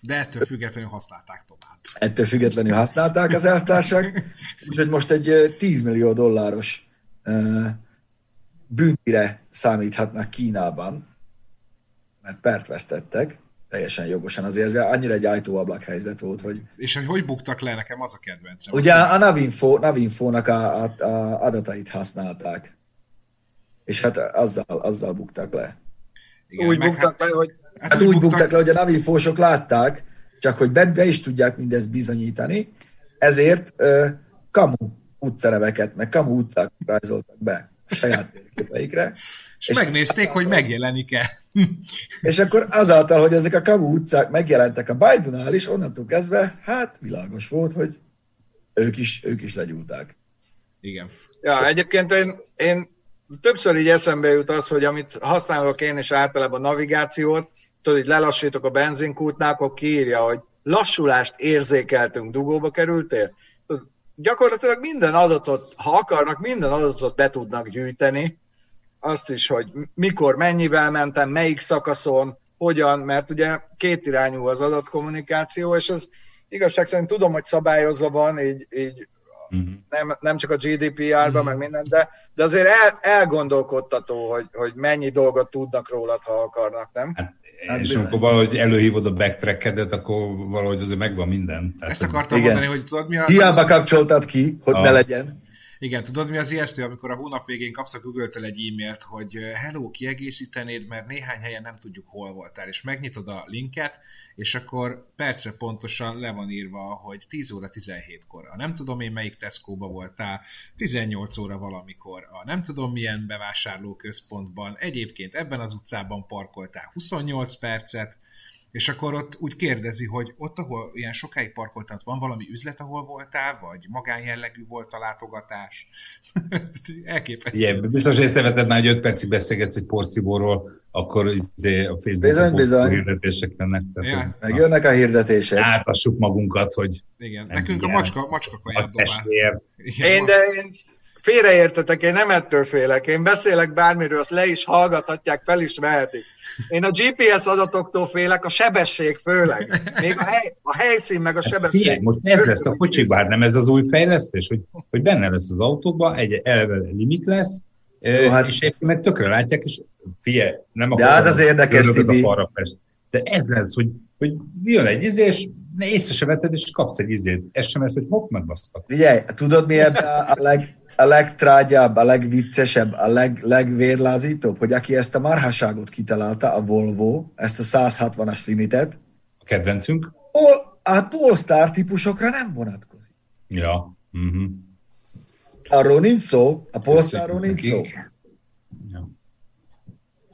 De ettől függetlenül használták tovább. Ettől függetlenül használták az elvtársak, úgyhogy most egy ö, 10 millió dolláros ö, büntire számíthatnak Kínában, mert pert vesztettek, teljesen jogosan. Azért ez annyira egy ajtóablak helyzet volt, hogy És hogy hogy buktak le, nekem az a kedvencem. ugye a Navinfo, Navinfo-nak a, a, a adatait használták, és hát azzal, azzal buktak le. Igen, Úgy buktak le, hogy Hát úgy buktak le, hogy a Navinfósok látták, csak hogy be, be is tudják mindezt bizonyítani, ezért ö, kamu utcaneveket, meg kamu utcák rajzoltak be a saját térképeikre, És megnézték, hogy megjelenik-e. és akkor azáltal, hogy ezek a kamu utcák megjelentek a Biden-nál is, onnantól kezdve, hát világos volt, hogy ők is, ők is legyúlták. Igen. Ja, egyébként én, én többször így eszembe jut az, hogy amit használok én is általában navigációt, tudod, így lelassítok a benzinkútnál, akkor kiírja, hogy lassulást érzékeltünk, dugóba kerültél. Gyakorlatilag minden adatot, ha akarnak, minden adatot be tudnak gyűjteni, azt is, hogy mikor, mennyivel mentem, melyik szakaszon, hogyan, mert ugye kétirányú az adatkommunikáció, és ez igazság szerint tudom, hogy szabályozva van, így, így Mhm. nem, nem csak a GDPR-ban, meg minden, de, de azért el, elgondolkodtató, hogy, hogy mennyi dolgot tudnak rólad, ha akarnak, nem? Hát, Hát és bizony. amikor valahogy előhívod a backtrackedet, akkor valahogy azért megvan minden. Tehát, Ezt akartam Igen. mondani, hogy tudod mi a... Hiába kapcsoltad ki, hogy Ah. ne legyen. Igen, tudod mi az ijesztő, amikor a hónap végén kapsz a Google-től egy e-mailt, hogy hello, kiegészítenéd, mert néhány helyen nem tudjuk, hol voltál, és megnyitod a linket, és akkor percre pontosan le van írva, hogy 10 óra 17-kor. A nem tudom én melyik Tesco-ba voltál, 18 óra valamikor. A nem tudom milyen bevásárlóközpontban, egyébként ebben az utcában parkoltál 28 percet, és akkor ott úgy kérdezi, hogy ott, ahol ilyen sokáig parkoltál, ott van valami üzlet, ahol voltál, vagy magánjellegű volt a látogatás. Elképesztő. Igen, biztos észrevetted már, hogy 5 percig beszélgetsz egy porciborról, akkor izé a Bizony, Facebookon bizony. hirdetések mennek. Tehát, Ja. hogy- Megjönnek a hirdetések. Átlassuk magunkat, hogy Igen, nekünk a figyel. macska, macska kaját a dobál. Igen, Én, de én félreértetek, én nem ettől félek. Én beszélek bármiről, azt le is hallgathatják, fel is vehetik. Én a GPS adatoktól félek, a sebesség főleg. Még a, hely, a helyszín meg a sebesség. Figyelj, most ez lesz a kocsikban, hát nem ez az új fejlesztés, hogy, hogy benne lesz az autóban, egy elve limit lesz, Jó, hát- és egyébként meg tökre látják, és figyelj, nem De az az érdekes, Tibi. De ez lesz, hogy, hogy jön egy izé, és ne észre se vetted, és kapsz egy izét, SMS, hogy hopp, megbasztak. Figyelj, tudod mi ebben a, a, leg, a legtrágyább, a legviccesebb, a leg, legvérlázítóbb, hogy aki ezt a marhaságot kitalálta, a Volvo, ezt a 160-as limitet, A kedvencünk? Pol, a Polestar típusokra nem vonatkozik. Ja. Uh-huh. Arról nincs szó, a Polestarról nincs szó. Ja.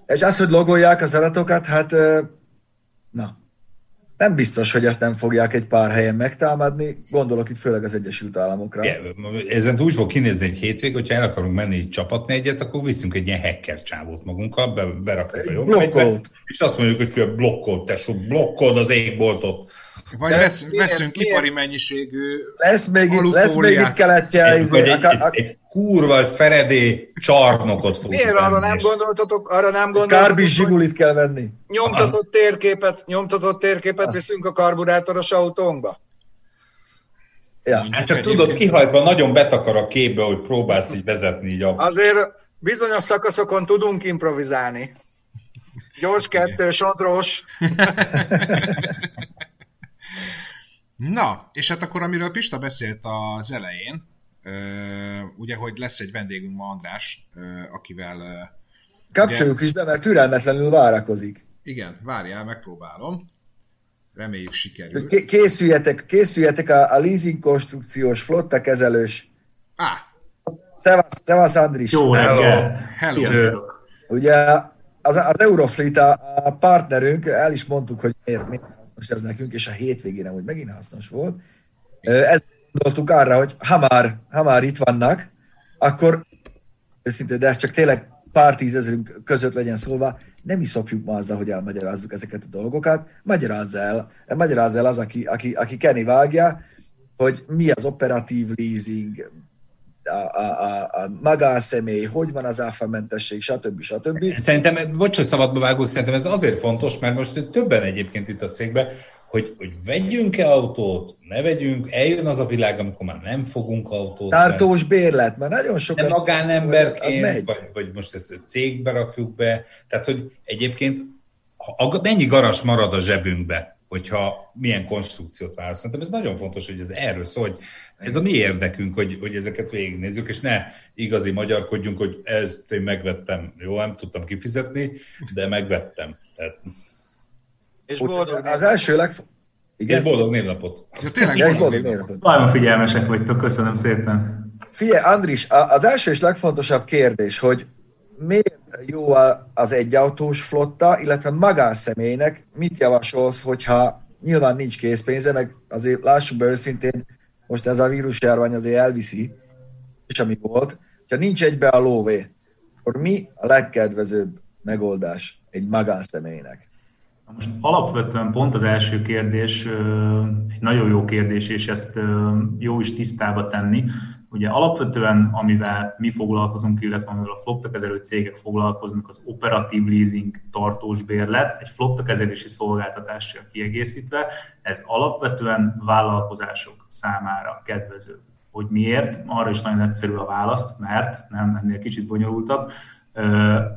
És az, hogy logolják az adatokat, hát na, nem biztos, hogy ezt nem fogják egy pár helyen megtámadni, gondolok itt főleg az Egyesült Államokra. Ja, Ezen úgy fog kinézni egy hétvég, hogyha el akarunk menni csapatni egyet, akkor viszünk egy ilyen hacker csávót magunkkal, be, berakjuk a jobb és azt mondjuk, hogy blokkolt, tesó, blokkold az égboltot. Vagy De vesz, miért- veszünk miért? ipari mennyiségű Lesz még, itt, lesz még itt keletje, Egy, izé, egy, a, egy, egy kurva, egy feredé csarnokot fogunk Miért arra nem gondoltatok, arra nem gondoltatok, hogy zsigulit kell venni. nyomtatott térképet, nyomtatott térképet Azt- viszünk a karburátoros autónkba? Ja. Hát csak tudod, kihajtva nagyon betakar a képbe, hogy próbálsz így vezetni így a... Azért bizonyos szakaszokon tudunk improvizálni. Gyors kettő, sodros. Na, és hát akkor amiről Pista beszélt az elején, ugye, hogy lesz egy vendégünk ma András, akivel... Kapcsoljuk ugye, is be, mert türelmetlenül várakozik. Igen, várjál, megpróbálom. Reméljük sikerül. Készüljetek, készüljetek a, a leasing konstrukciós, flotta kezelős. Á. Szevasz, szevasz Andris. Jó reggelt. Hello. Hello. Ugye az, az Eurofleet a, a partnerünk, el is mondtuk, hogy miért, miért hasznos ez nekünk, és a hétvégén hogy megint hasznos volt. Ezt gondoltuk arra, hogy ha már, ha már itt vannak, akkor őszintén, de ez csak tényleg pár tízezerünk között legyen szólva, nem is szopjuk ma azzal, hogy elmagyarázzuk ezeket a dolgokat, magyarázza el, magyarázza el az, aki, aki, aki Kenny vágja, hogy mi az operatív leasing, a, a, a, a magánszemély, hogy van az áfamentesség, stb. stb. Szerintem, bocs, hogy szabadba vágok, szerintem ez azért fontos, mert most többen egyébként itt a cégben, hogy, hogy vegyünk-e autót, ne vegyünk, eljön az a világ, amikor már nem fogunk autót. Tartós bérlet, mert nagyon sokan... De magánemberként, vagy, vagy most ezt a cégbe rakjuk be, tehát hogy egyébként mennyi garas marad a zsebünkbe, hogyha milyen konstrukciót választunk. Ez nagyon fontos, hogy ez erről szól, hogy ez a mi érdekünk, hogy, hogy ezeket végignézzük, és ne igazi magyarkodjunk, hogy ezt én megvettem. Jó, nem tudtam kifizetni, de megvettem. Tehát... És boldog Az első leg... Igen? És boldog névnapot. Ja, tényleg ja, boldog névnapot. Nagyon figyelmesek vagytok, köszönöm szépen. Figyelj, Andris, az első és legfontosabb kérdés, hogy miért jó az egyautós flotta, illetve magánszemélynek mit javasolsz, hogyha nyilván nincs készpénze, meg azért lássuk be őszintén, most ez a vírusjárvány azért elviszi, és ami volt, ha nincs egybe a lóvé, akkor mi a legkedvezőbb megoldás egy magánszemélynek? Most alapvetően pont az első kérdés egy nagyon jó kérdés, és ezt jó is tisztába tenni. Ugye alapvetően, amivel mi foglalkozunk, illetve amivel a flottakezelő cégek foglalkoznak, az operatív leasing tartós bérlet, egy flottakezelési szolgáltatással kiegészítve, ez alapvetően vállalkozások számára kedvező. Hogy miért? Arra is nagyon egyszerű a válasz, mert nem ennél kicsit bonyolultabb.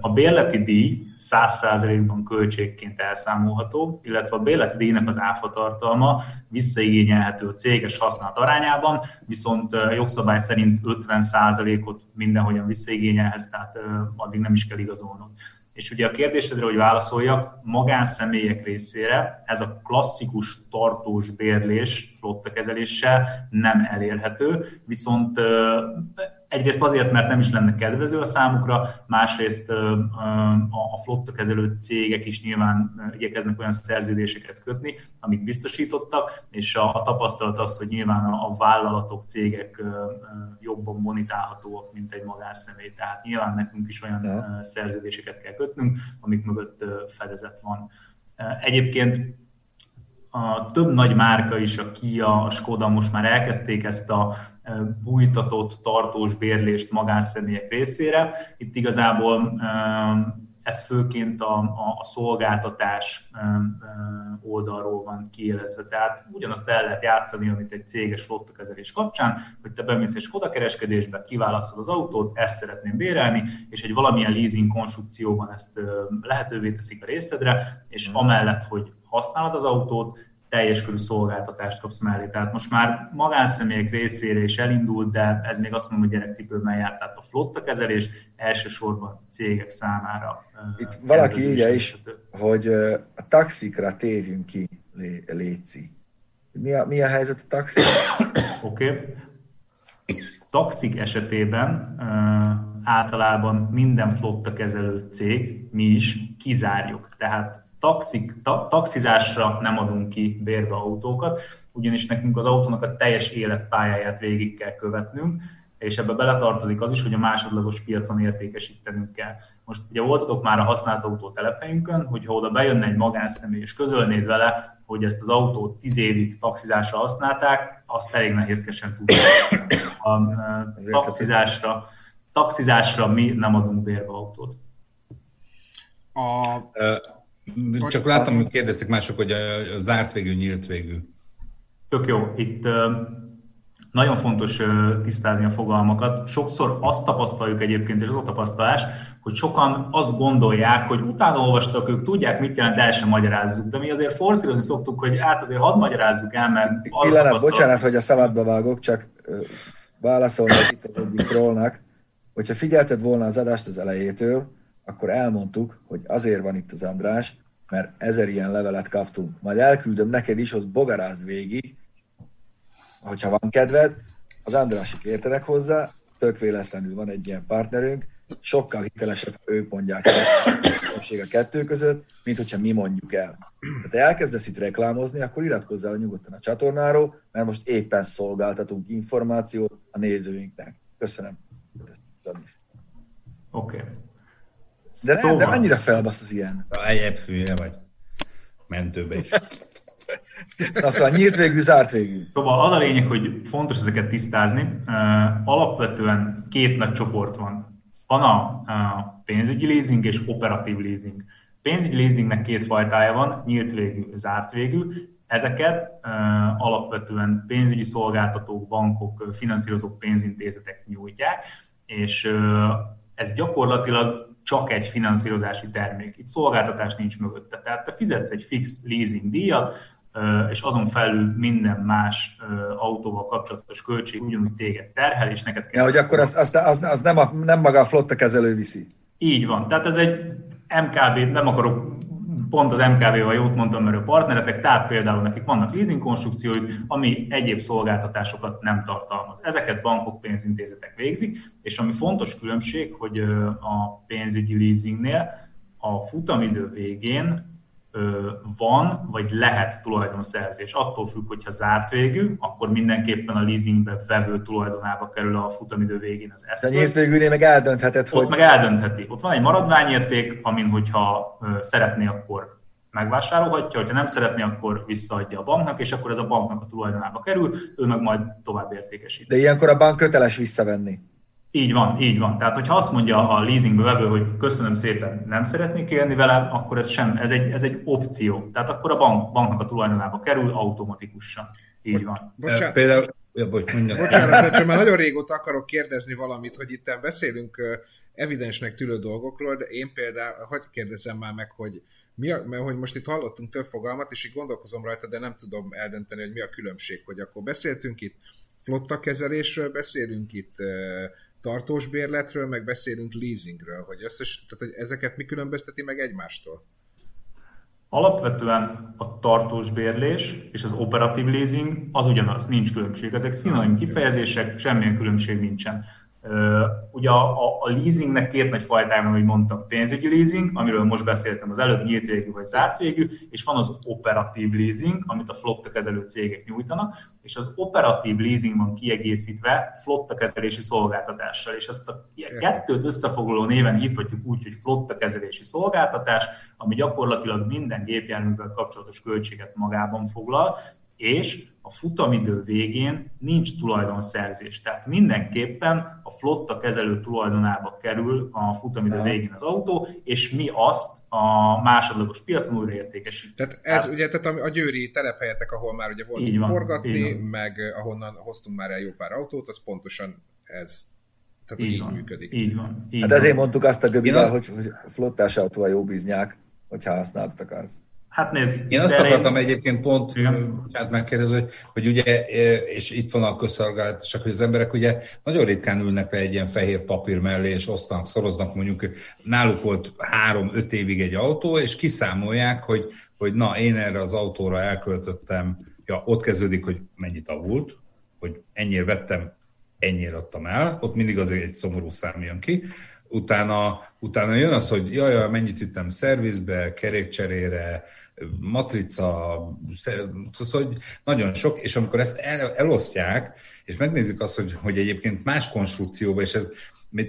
A bérleti díj 100%-ban költségként elszámolható, illetve a bérleti díjnak az áfa tartalma visszaigényelhető a céges használat arányában, viszont jogszabály szerint 50%-ot mindenhogyan visszaigényelhez, tehát addig nem is kell igazolnod. És ugye a kérdésedre, hogy válaszoljak, magánszemélyek részére ez a klasszikus tartós bérlés flotta kezeléssel nem elérhető, viszont egyrészt azért, mert nem is lenne kedvező a számukra, másrészt a flotta kezelő cégek is nyilván igyekeznek olyan szerződéseket kötni, amik biztosítottak, és a, tapasztalat az, hogy nyilván a, vállalatok, cégek jobban monitálhatóak, mint egy magánszemély. Tehát nyilván nekünk is olyan ja. szerződéseket kell kötnünk, amik mögött fedezet van. Egyébként a több nagy márka is, a Kia, a Skoda most már elkezdték ezt a bújtatott tartós bérlést magánszemélyek részére. Itt igazából ez főként a, a, a szolgáltatás oldalról van kiélezve. Tehát ugyanazt el lehet játszani, amit egy céges flottakezelés kapcsán, hogy te bemész egy Skoda kereskedésbe, kiválasztod az autót, ezt szeretném bérelni, és egy valamilyen leasing konstrukcióban ezt lehetővé teszik a részedre, és amellett, hogy használod az autót, teljes körű szolgáltatást kapsz mellé. Tehát most már magánszemélyek részére is elindult, de ez még azt mondom, hogy gyerekcipőben járt. Tehát a flotta kezelés elsősorban cégek számára. Itt valaki írja is, hogy a taxikra térjünk ki, Léci. Mi a, mi a helyzet a taxik? Oké. Okay. Taxik esetében általában minden flotta kezelő cég, mi is kizárjuk. Tehát taxik, ta, taxizásra nem adunk ki bérbe autókat, ugyanis nekünk az autónak a teljes életpályáját végig kell követnünk, és ebbe beletartozik az is, hogy a másodlagos piacon értékesítenünk kell. Most ugye voltatok már a használt autó telepeinkön, hogyha oda bejönne egy magánszemély, és közölnéd vele, hogy ezt az autót tíz évig taxizásra használták, azt elég nehézkesen tudni. A taxizásra, taxizásra mi nem adunk bérbe autót. A... Csak láttam, hogy kérdeztek mások, hogy a, zárt végű, nyílt végű. Tök jó. Itt nagyon fontos tisztázni a fogalmakat. Sokszor azt tapasztaljuk egyébként, és az a tapasztalás, hogy sokan azt gondolják, hogy utána olvastak, ők tudják, mit jelent, el sem magyarázzuk. De mi azért forszírozni szoktuk, hogy hát azért hadd magyarázzuk el, mert... Pillanat, bocsánat, hogy a szabadba vágok, csak válaszolnak itt a egyik trollnak, hogyha figyelted volna az adást az elejétől, akkor elmondtuk, hogy azért van itt az András, mert ezer ilyen levelet kaptunk. Majd elküldöm neked is, hogy bogarázd végig, hogyha van kedved, az Andrásik értenek hozzá, tök véletlenül van egy ilyen partnerünk, sokkal hitelesebb, ők mondják el a kettő között, mint hogyha mi mondjuk el. Ha te elkezdesz itt reklámozni, akkor iratkozzál a nyugodtan a csatornáról, mert most éppen szolgáltatunk információt a nézőinknek. Köszönöm. Oké. Okay. De, szóval... nem, de annyira felbasz az ilyen. Egyéb fülye vagy. Mentőbe is. Azt mondja, nyílt végű, zárt végű. Szóval az a lényeg, hogy fontos ezeket tisztázni. Alapvetően két nagy csoport van. Van a pénzügyi leasing és operatív leasing. Pénzügyi leasingnek két fajtája van, nyílt végű, zárt végű. Ezeket uh, alapvetően pénzügyi szolgáltatók, bankok, finanszírozók, pénzintézetek nyújtják, és uh, ez gyakorlatilag csak egy finanszírozási termék. Itt szolgáltatás nincs mögötte. Tehát te fizetsz egy fix leasing díjat, és azon felül minden más autóval kapcsolatos költség ugyanúgy téged terhel, és neked kell... Ja, hogy akkor az, az, az, az nem, a, nem maga a flotta kezelő viszi. Így van. Tehát ez egy MKB, nem akarok pont az MKB-val jót mondtam, mert a partneretek, tehát például nekik vannak leasing konstrukcióik, ami egyéb szolgáltatásokat nem tartalmaz. Ezeket bankok, pénzintézetek végzik, és ami fontos különbség, hogy a pénzügyi leasingnél a futamidő végén van, vagy lehet tulajdonszerzés. Attól függ, hogyha zárt végű, akkor mindenképpen a leasingbe vevő tulajdonába kerül a futamidő végén az eszköz. De nyílt végűnél meg eldöntheted, Ott hogy... meg eldöntheti. Ott van egy maradványérték, amin hogyha szeretné, akkor megvásárolhatja, hogyha nem szeretné, akkor visszaadja a banknak, és akkor ez a banknak a tulajdonába kerül, ő meg majd tovább értékesít. De ilyenkor a bank köteles visszavenni. Így van, így van. Tehát, hogyha azt mondja a leasingbe vevő, hogy köszönöm szépen, nem szeretnék élni vele, akkor ez sem, ez egy, ez egy opció. Tehát akkor a bank, banknak a tulajdonába kerül automatikusan. Így van. Bocsánat, Például, ja, bocs, Bocsánat, csak már nagyon régóta akarok kérdezni valamit, hogy itt beszélünk evidensnek tűlő dolgokról, de én például, hogy kérdezem már meg, hogy mi a, mert hogy most itt hallottunk több fogalmat, és így gondolkozom rajta, de nem tudom eldönteni, hogy mi a különbség, hogy akkor beszéltünk itt flotta kezelésről, beszélünk itt tartós bérletről, meg beszélünk leasingről, hogy, összes, tehát, hogy ezeket mi különbözteti meg egymástól? Alapvetően a tartós bérlés és az operatív leasing az ugyanaz, nincs különbség. Ezek szinonim kifejezések, semmilyen különbség nincsen. Ugye a, a, a leasingnek két nagy fajtája van, ahogy mondtam, pénzügyi leasing, amiről most beszéltem az előbb, nyílt végű vagy zárt végű, és van az operatív leasing, amit a flotta kezelő cégek nyújtanak, és az operatív leasing van kiegészítve flotta kezelési szolgáltatással, és ezt a kettőt összefoglaló néven hívhatjuk úgy, hogy flotta kezelési szolgáltatás, ami gyakorlatilag minden gépjárművel kapcsolatos költséget magában foglal, és a futamidő végén nincs tulajdonszerzés. Tehát mindenképpen a flotta kezelő tulajdonába kerül a futamidő végén az autó, és mi azt a másodlagos piacon újra. Tehát ez hát, ugye tehát a győri telephelyetek, ahol már ugye voltunk van, forgatni, meg ahonnan hoztunk már el jó pár autót, az pontosan ez. Tehát így, így van, működik. Így van. Így hát van. ezért mondtuk azt a Göbivel, azt... hogy, hogy flottás autó a jó biznyák, hogyha használt akarsz. Hát nézd, Én azt akartam én... egyébként pont, hát megkérdezni, hogy, hogy ugye, és itt van a közszolgálat, hogy az emberek ugye nagyon ritkán ülnek le egy ilyen fehér papír mellé, és osztanak, szoroznak mondjuk, náluk volt három-öt évig egy autó, és kiszámolják, hogy, hogy na, én erre az autóra elköltöttem, ja, ott kezdődik, hogy mennyit avult, hogy ennyire vettem, ennyire adtam el, ott mindig azért egy szomorú szám jön ki, utána, utána jön az, hogy jaj, jaj mennyit vittem szervizbe, kerékcserére, matrica, szóval hogy nagyon sok, és amikor ezt el, elosztják, és megnézik azt, hogy, hogy egyébként más konstrukcióban, és ez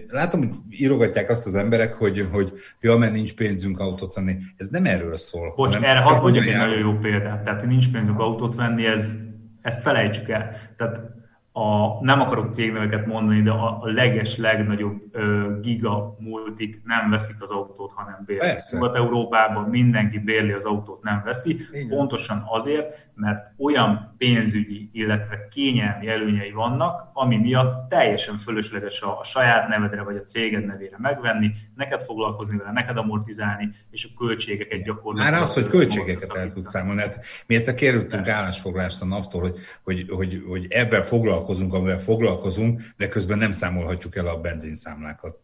Látom, hogy írogatják azt az emberek, hogy, hogy ja, mert nincs pénzünk autót venni. Ez nem erről szól. Bocs, hanem, erre hadd mondjak egy nagyon jó példát. Tehát, hogy nincs pénzünk autót venni, ez, ezt felejtsük el. Tehát a, nem akarok cégneveket mondani, de a, a leges, legnagyobb ö, giga multik nem veszik az autót, hanem bérlik. Nyugat-Európában mindenki bérli az autót, nem veszi. Igen. Pontosan azért, mert olyan pénzügyi, illetve kényelmi előnyei vannak, ami miatt teljesen fölösleges a, a saját nevedre vagy a céged nevére megvenni, neked foglalkozni vele, neked amortizálni, és a költségeket gyakorlatilag... Már az, hogy költségeket el tudsz számolni. Hát mi egyszer kérültünk állásfoglalást a NAV-tól, hogy, hogy, hogy, hogy ebben foglalkozunk, amivel foglalkozunk, de közben nem számolhatjuk el a benzinszámlákat.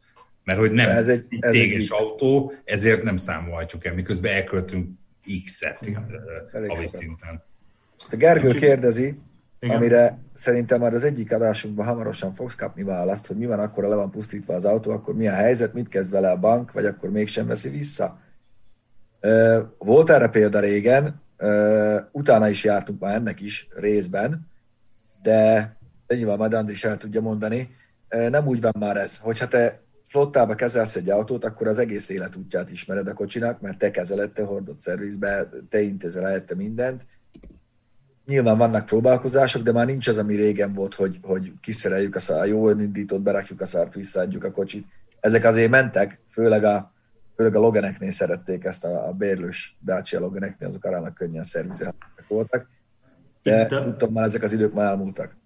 Mert hogy nem ez egy, ez céges egy autó, ezért nem számolhatjuk el, miközben elköltünk X-et havi szinten. A Gergő kérdezi, igen. amire szerintem már az egyik adásunkban hamarosan fogsz kapni választ, hogy mi van akkor, le van pusztítva az autó, akkor mi a helyzet, mit kezd vele a bank, vagy akkor mégsem veszi vissza. Volt erre példa régen, utána is jártunk már ennek is részben, de nyilván majd Andris el tudja mondani, nem úgy van már ez, hogyha te flottába kezelsz egy autót, akkor az egész életútját ismered a kocsinak, mert te kezeled, te hordott szervizbe, te intézel helyette mindent, nyilván vannak próbálkozások, de már nincs az, ami régen volt, hogy, hogy kiszereljük a szár, jól indított, berakjuk a szárt, visszaadjuk a kocsit. Ezek azért mentek, főleg a, főleg a Loganeknél szerették ezt a, a bérlős Dacia Loganeknél, azok arának könnyen szervizeltek voltak. De Itt, tudtam már, ezek az idők már elmúltak.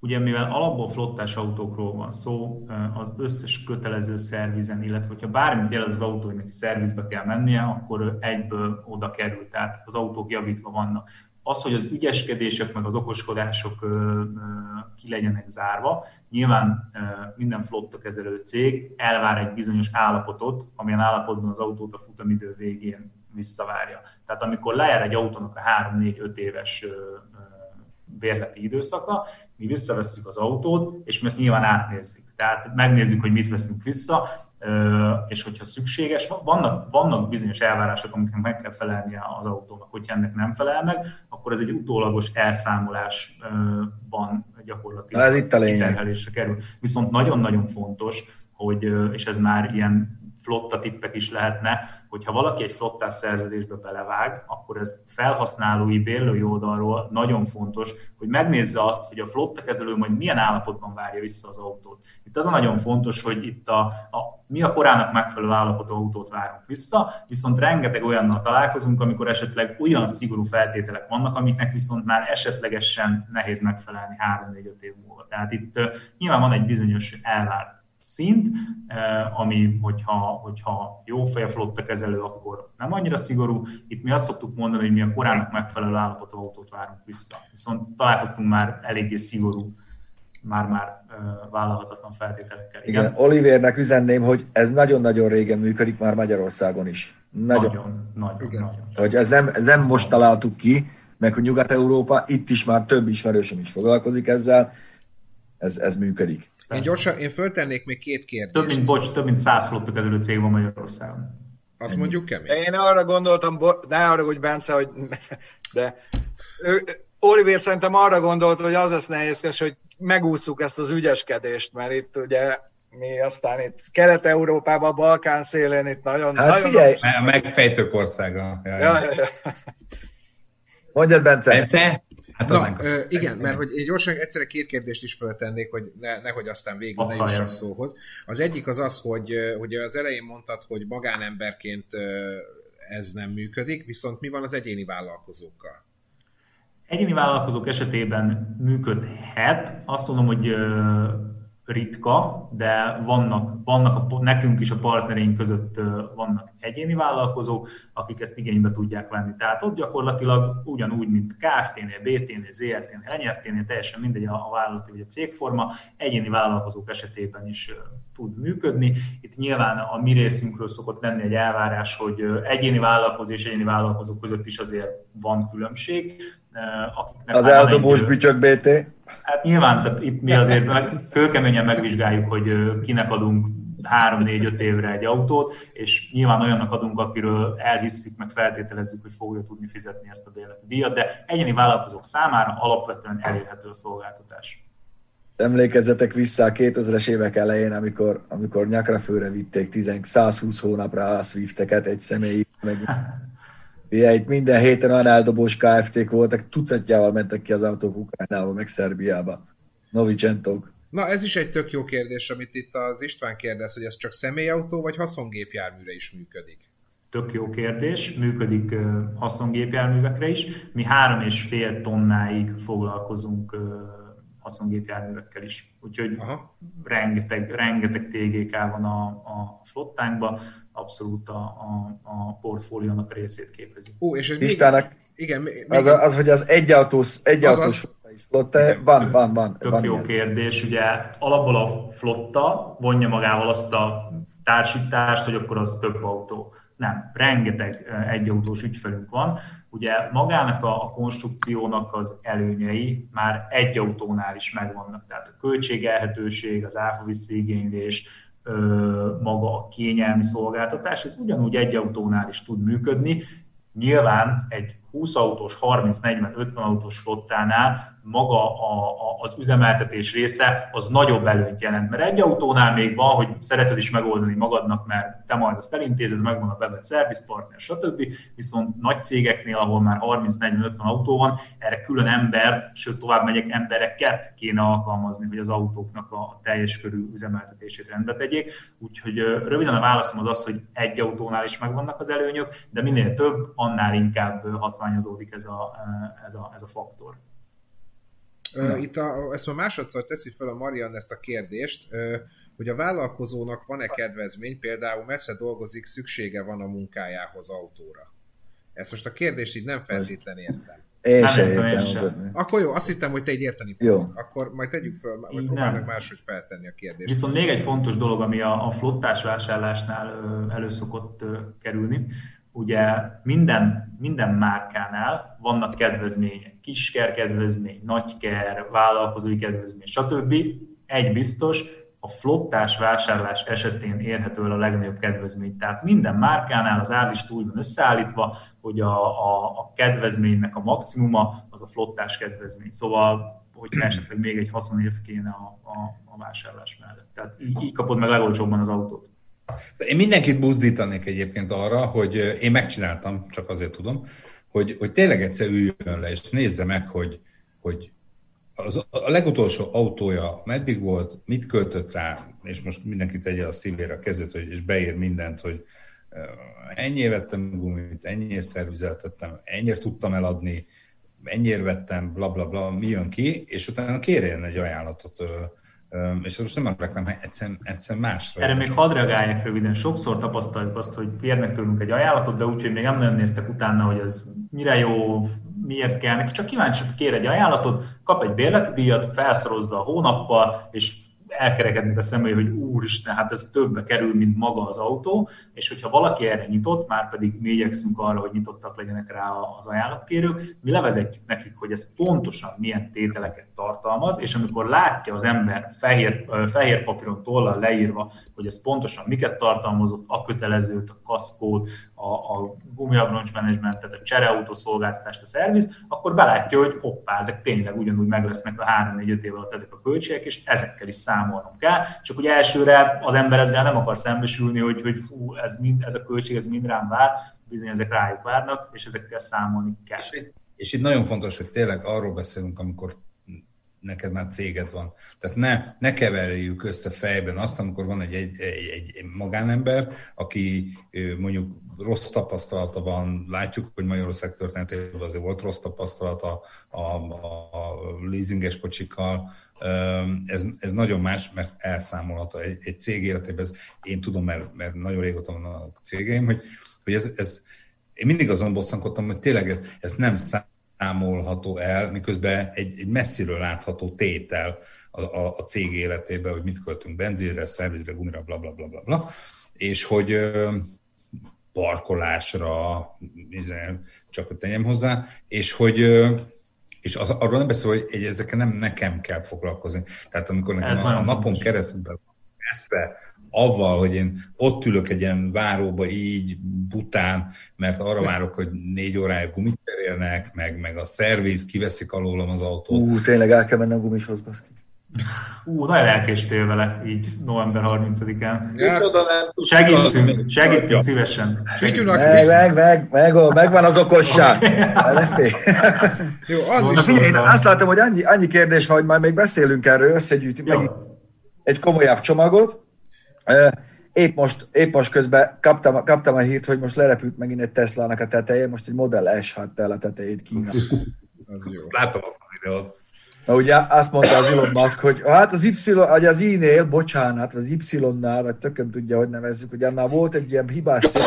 Ugye mivel alapból flottás autókról van szó, az összes kötelező szervizen, illetve hogyha bármit jelent az autó, hogy neki szervizbe kell mennie, akkor egyből oda kerül, tehát az autók javítva vannak az, hogy az ügyeskedések meg az okoskodások ki legyenek zárva, nyilván minden flotta kezelő cég elvár egy bizonyos állapotot, amilyen állapotban az autót a futamidő végén visszavárja. Tehát amikor lejár egy autónak a 3-4-5 éves bérleti időszaka, mi visszavesszük az autót, és mi ezt nyilván átnézzük. Tehát megnézzük, hogy mit veszünk vissza, és hogyha szükséges, vannak, vannak bizonyos elvárások, amiknek meg kell felelnie az autónak, hogyha ennek nem felel meg, akkor ez egy utólagos elszámolásban gyakorlatilag ez itt a lényeg. kerül. Viszont nagyon-nagyon fontos, hogy, és ez már ilyen flotta tippek is lehetne, hogyha valaki egy flottás szerződésbe belevág, akkor ez felhasználói, bérlői oldalról nagyon fontos, hogy megnézze azt, hogy a flotta kezelő majd milyen állapotban várja vissza az autót. Itt az a nagyon fontos, hogy itt a, a mi a korának megfelelő állapotú autót várunk vissza, viszont rengeteg olyannal találkozunk, amikor esetleg olyan szigorú feltételek vannak, amiknek viszont már esetlegesen nehéz megfelelni 3-4-5 év múlva. Tehát itt nyilván van egy bizonyos elvárt szint, eh, ami, hogyha, hogyha jó fej a flotta kezelő, akkor nem annyira szigorú. Itt mi azt szoktuk mondani, hogy mi a korának megfelelő állapotú autót várunk vissza. Viszont találkoztunk már eléggé szigorú, már-már eh, vállalhatatlan feltételekkel. Igen, Igen Olivernek üzenném, hogy ez nagyon-nagyon régen működik már Magyarországon is. Nagyon, nagyon, nagyon. Igen. nagyon. Hogy ez nem, ez nem most találtuk ki, meg hogy Nyugat-Európa, itt is már több ismerősöm is foglalkozik ezzel, ez, ez működik. Én gyorsan, én föltennék még két kérdést. Több mint, bocs, több mint száz flotta kezelő cég van Magyarországon. Azt mondjuk kemény. Én arra gondoltam, ne arra, hogy Bence, hogy de ő, Oliver szerintem arra gondolt, hogy az lesz nehézkes, hogy megúszuk ezt az ügyeskedést, mert itt ugye mi aztán itt Kelet-Európában, Balkán szélén itt nagyon... Hát nagyon figyelj! A megfejtők országa. Ja, ja, ja. Mondjad, Bence! Bence? Hát Na, ö, igen, mert hogy gyorsan egyszerre két kérdést is föltennék, hogy ne, nehogy aztán végül ne jussak szóhoz. Az egyik az az, hogy, hogy az elején mondtad, hogy magánemberként ez nem működik, viszont mi van az egyéni vállalkozókkal? Egyéni vállalkozók esetében működhet. Azt mondom, hogy ritka, de vannak, vannak a, nekünk is a partnereink között vannak egyéni vállalkozók, akik ezt igénybe tudják venni. Tehát ott gyakorlatilag ugyanúgy, mint Kft-nél, BT-nél, ZRT-nél, Lenyerténél, teljesen mindegy a, a vállalati vagy a cégforma, egyéni vállalkozók esetében is tud működni. Itt nyilván a mi részünkről szokott lenni egy elvárás, hogy egyéni vállalkozó és egyéni vállalkozók között is azért van különbség. Akiknek az eldobós bütyök BT? Hát nyilván, tehát itt mi azért meg, kőkeményen megvizsgáljuk, hogy kinek adunk 3-4-5 évre egy autót, és nyilván olyannak adunk, akiről elhisszük, meg feltételezzük, hogy fogja tudni fizetni ezt a bérleti díjat, de egyéni vállalkozók számára alapvetően elérhető a szolgáltatás. Emlékezzetek vissza a 2000-es évek elején, amikor, amikor nyakra főre vitték 10, 120 hónapra a Swifteket egy személyi, meg Ja, itt minden héten olyan eldobós KFT-k voltak, tucatjával mentek ki az autók Ukrajnába, meg Szerbiába. Novicentók. Na, ez is egy tök jó kérdés, amit itt az István kérdez, hogy ez csak személyautó vagy haszongépjárműre is működik. Tök jó kérdés, működik haszongépjárművekre is. Mi három és fél tonnáig foglalkozunk haszongépjárművekkel is. Úgyhogy Aha. rengeteg, rengeteg TGK van a, a flottánkban, abszolút a, a, a portfóliónak a részét képezi. Ó, és ez Pistának, még, igen, még, az, az, hogy az egyautós, egyautós flotta, van, van, van. Tök van jó ilyen. kérdés, ugye alapból a flotta vonja magával azt a társítást, hogy akkor az több autó. Nem, rengeteg egyautós ügyfelünk van. Ugye magának a, a konstrukciónak az előnyei már egy autónál is megvannak, tehát a költségelhetőség, az áfa visszaigénylés, maga a kényelmi szolgáltatás, ez ugyanúgy egy autónál is tud működni. Nyilván egy 20 autós, 30, 40, 50 autós flottánál maga a, a, az üzemeltetés része az nagyobb előnyt jelent. Mert egy autónál még van, hogy szereted is megoldani magadnak, mert te majd azt elintézed, megvan a bevett szervizpartner, stb. Viszont nagy cégeknél, ahol már 30-40-50 autó van, erre külön ember, sőt tovább megyek, embereket kéne alkalmazni, hogy az autóknak a teljes körű üzemeltetését rendbe tegyék. Úgyhogy röviden a válaszom az az, hogy egy autónál is megvannak az előnyök, de minél több, annál inkább hatványozódik ez a, ez a, ez a faktor. Uh, itt a, ezt már másodszor teszi fel a Marian ezt a kérdést, hogy a vállalkozónak van-e kedvezmény, például messze dolgozik, szüksége van a munkájához autóra. Ezt most a kérdést így nem feltétlenül értem. Én nem sem értem. értem. Akkor jó, azt hittem, hogy te így érteni fogod. Akkor majd tegyük föl, vagy próbálnak máshogy feltenni a kérdést. Viszont még egy fontos dolog, ami a, a flottás vásárlásnál elő szokott kerülni, ugye minden, minden márkánál vannak kedvezmények, kisker kedvezmény, nagyker, vállalkozói kedvezmény, stb. Egy biztos, a flottás vásárlás esetén érhető el a legnagyobb kedvezmény. Tehát minden márkánál az ár is úgy van összeállítva, hogy a, a, a kedvezménynek a maximuma az a flottás kedvezmény. Szóval, hogy esetleg még egy haszonérv kéne a, a, a vásárlás mellett. Tehát így, így kapod meg legolcsóbban az autót. Én mindenkit buzdítanék egyébként arra, hogy én megcsináltam, csak azért tudom, hogy, hogy tényleg egyszer üljön le, és nézze meg, hogy, hogy az, a legutolsó autója meddig volt, mit költött rá, és most mindenki tegye a szívére a kezét, hogy, és beír mindent, hogy ennyi vettem gumit, ennyi szervizeltettem, ennyire tudtam eladni, ennyire vettem, bla bla bla, mi jön ki, és utána kérjen egy ajánlatot és most nem a reklám, egyszerűen, egyszerűen másra. Erre még hadd reagáljak röviden. Sokszor tapasztaljuk azt, hogy kérnek tőlünk egy ajánlatot, de úgy, hogy még nem nagyon néztek utána, hogy ez mire jó, miért kell neki, csak kíváncsi, kér egy ajánlatot, kap egy bérleti díjat, felszorozza a hónappal, és elkerekednek a szemei, hogy úristen, hát ez többbe kerül, mint maga az autó, és hogyha valaki erre nyitott, már pedig mi igyekszünk arra, hogy nyitottak legyenek rá az ajánlatkérők, mi levezetjük nekik, hogy ez pontosan milyen tételeket tartalmaz, és amikor látja az ember fehér, fehér papíron tollal leírva, hogy ez pontosan miket tartalmazott, a kötelezőt, a kaszkót, a, a gumiabroncs menedzsmentet, a csereautó szolgáltatást, a szervizt, akkor belátja, hogy hoppá, ezek tényleg ugyanúgy meg lesznek a 3-4-5 év alatt ezek a költségek, és ezekkel is számolnom kell. Csak ugye elsőre az ember ezzel nem akar szembesülni, hogy, hogy fú, ez, mind, ez a költség, ez mind rám vár, bizony ezek rájuk várnak, és ezekkel számolni kell. És, és itt nagyon fontos, hogy tényleg arról beszélünk, amikor neked már céged van. Tehát ne, ne keverjük össze fejben azt, amikor van egy, egy, egy, egy magánember, aki mondjuk rossz tapasztalata van, látjuk, hogy Magyarország történetében azért volt rossz tapasztalata a, a, a leasinges kocsikkal, ez, ez nagyon más, mert elszámolható. Egy, egy cég életében, ez, én tudom, mert, mert nagyon régóta van a cégeim, hogy, hogy ez, ez, én mindig azon bosszankodtam, hogy tényleg ez, ez nem számolható el, miközben egy, egy messziről látható tétel a, a, a cég életében, hogy mit költünk benzinre, szervizre, gumira, bla, bla, bla, bla, bla. és hogy parkolásra, csak hogy tegyem hozzá, és hogy és az, arról nem beszél, hogy egy, ezekkel nem nekem kell foglalkozni. Tehát amikor nekem a, a napon keresztül eszve avval, hogy én ott ülök egy ilyen váróba így, bután, mert arra várok, hogy négy óráig gumit cserélnek, meg, meg a szerviz, kiveszik alólam az autót. Ú, tényleg el kell mennem gumishoz, baszki. Ú, nagyon elkéstél vele, így november 30-án. Micsoda nem tud- Segítünk, segítünk szívesen. Fityunak, Meg, meg, meg, meg, megvan az okosság. Jó, az Na, figyelj, én azt látom, hogy annyi, annyi kérdés van, hogy majd még beszélünk erről, összegyűjtünk egy komolyabb csomagot. Épp most, épp most közben kaptam, kaptam a hírt, hogy most lerepült megint egy Tesla-nak a teteje, most egy Model S hagyta el a tetejét Kína. az jó. Látom a videót. Na ugye azt mondta az Elon Musk, hogy hát az Y, vagy az I-nél, bocsánat, az Y-nál, vagy tököm tudja, hogy nevezzük, hogy annál volt egy ilyen hibás szép,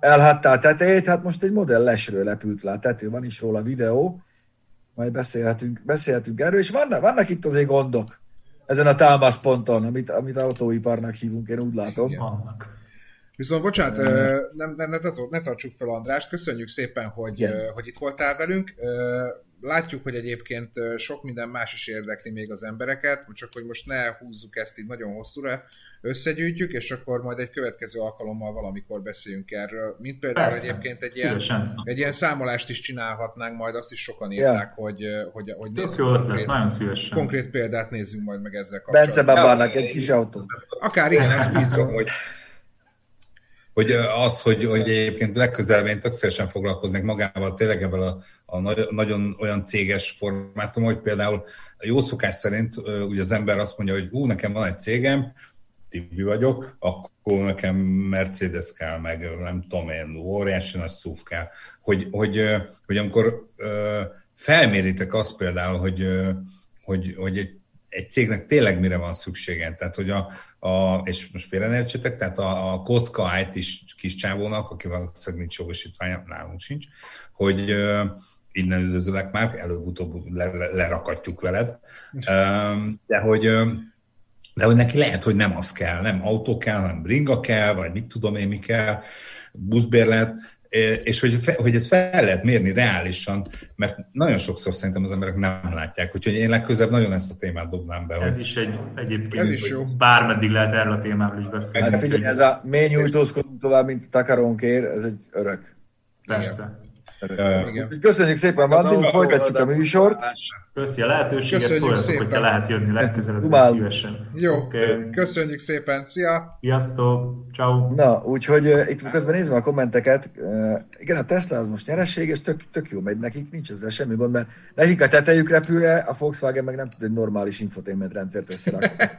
elhatta a tetejét, hát most egy Model S-ről lepült le a tető, van is róla videó, majd beszélhetünk, beszélhetünk erről, és vannak, vannak itt azért gondok ezen a támaszponton, amit, amit autóiparnak hívunk, én úgy látom. Igen. Viszont bocsánat, nem, nem, ne, ne, ne tartsuk fel Andrást, köszönjük szépen, hogy, Igen. hogy itt voltál velünk. Látjuk, hogy egyébként sok minden más is érdekli még az embereket, csak hogy most ne húzzuk ezt így nagyon hosszúra, összegyűjtjük, és akkor majd egy következő alkalommal valamikor beszéljünk erről. Mint például Persze, egyébként egy ilyen, egy ilyen számolást is csinálhatnánk, majd azt is sokan írták, hogy, ö, hogy, hogy Tök nézzük jó ötlet, konkrét, nagyon szívesen. konkrét példát nézzünk majd meg ezzel Bence kapcsolatban. babának egy kis autó. Akár ilyen, ez speedzone. hogy, hogy az, hogy, hogy egyébként legközelebb én tök szívesen foglalkoznék magával, tényleg ebből a, a nagy, nagyon olyan céges formátum, hogy például jó szokás szerint ugye az ember azt mondja, hogy ú, nekem van egy cégem, Tibi vagyok, akkor nekem Mercedes kell, meg nem tudom én, óriási nagy SUV kell. Hogy, hogy, hogy amikor felméritek azt például, hogy, hogy, hogy egy, egy cégnek tényleg mire van szüksége. Tehát, hogy a, a és most félre ne értsétek, tehát a, a kocka IT is kis csávónak, aki valószínűleg nincs jogosítványa, nálunk sincs, hogy ö, innen üdvözöllek már, előbb-utóbb le, le, lerakatjuk veled, de hogy de hogy neki lehet, hogy nem az kell, nem autó kell, hanem bringa kell, vagy mit tudom én, mi kell, buszbérlet, és hogy, hogy ezt fel lehet mérni reálisan, mert nagyon sokszor szerintem az emberek nem látják, úgyhogy én legközelebb nagyon ezt a témát dobnám be. Ez hogy- is egy egyébként, Ez is jó. bármeddig lehet erről a témáról is beszélni. Hát figyelj, ez a mély nyújtózkodunk tovább, mint takarónkér, ez egy örök. Persze. Igen. Úgyhogy Köszönjük szépen, autó folytatjuk a műsort. Köszi a lehetőséget, szóljatok, hogyha lehet jönni legközelebb, Dumálunk. szívesen. Jó, Oké. köszönjük szépen, szia! Sziasztok, ciao. Na, úgyhogy uh, itt közben nézve a kommenteket, uh, igen, a Tesla az most nyereséges, tök, tök jó megy nekik, nincs ezzel semmi gond, mert nekik a tetejük repülre, a Volkswagen meg nem tud egy normális infotainment rendszert összerakni.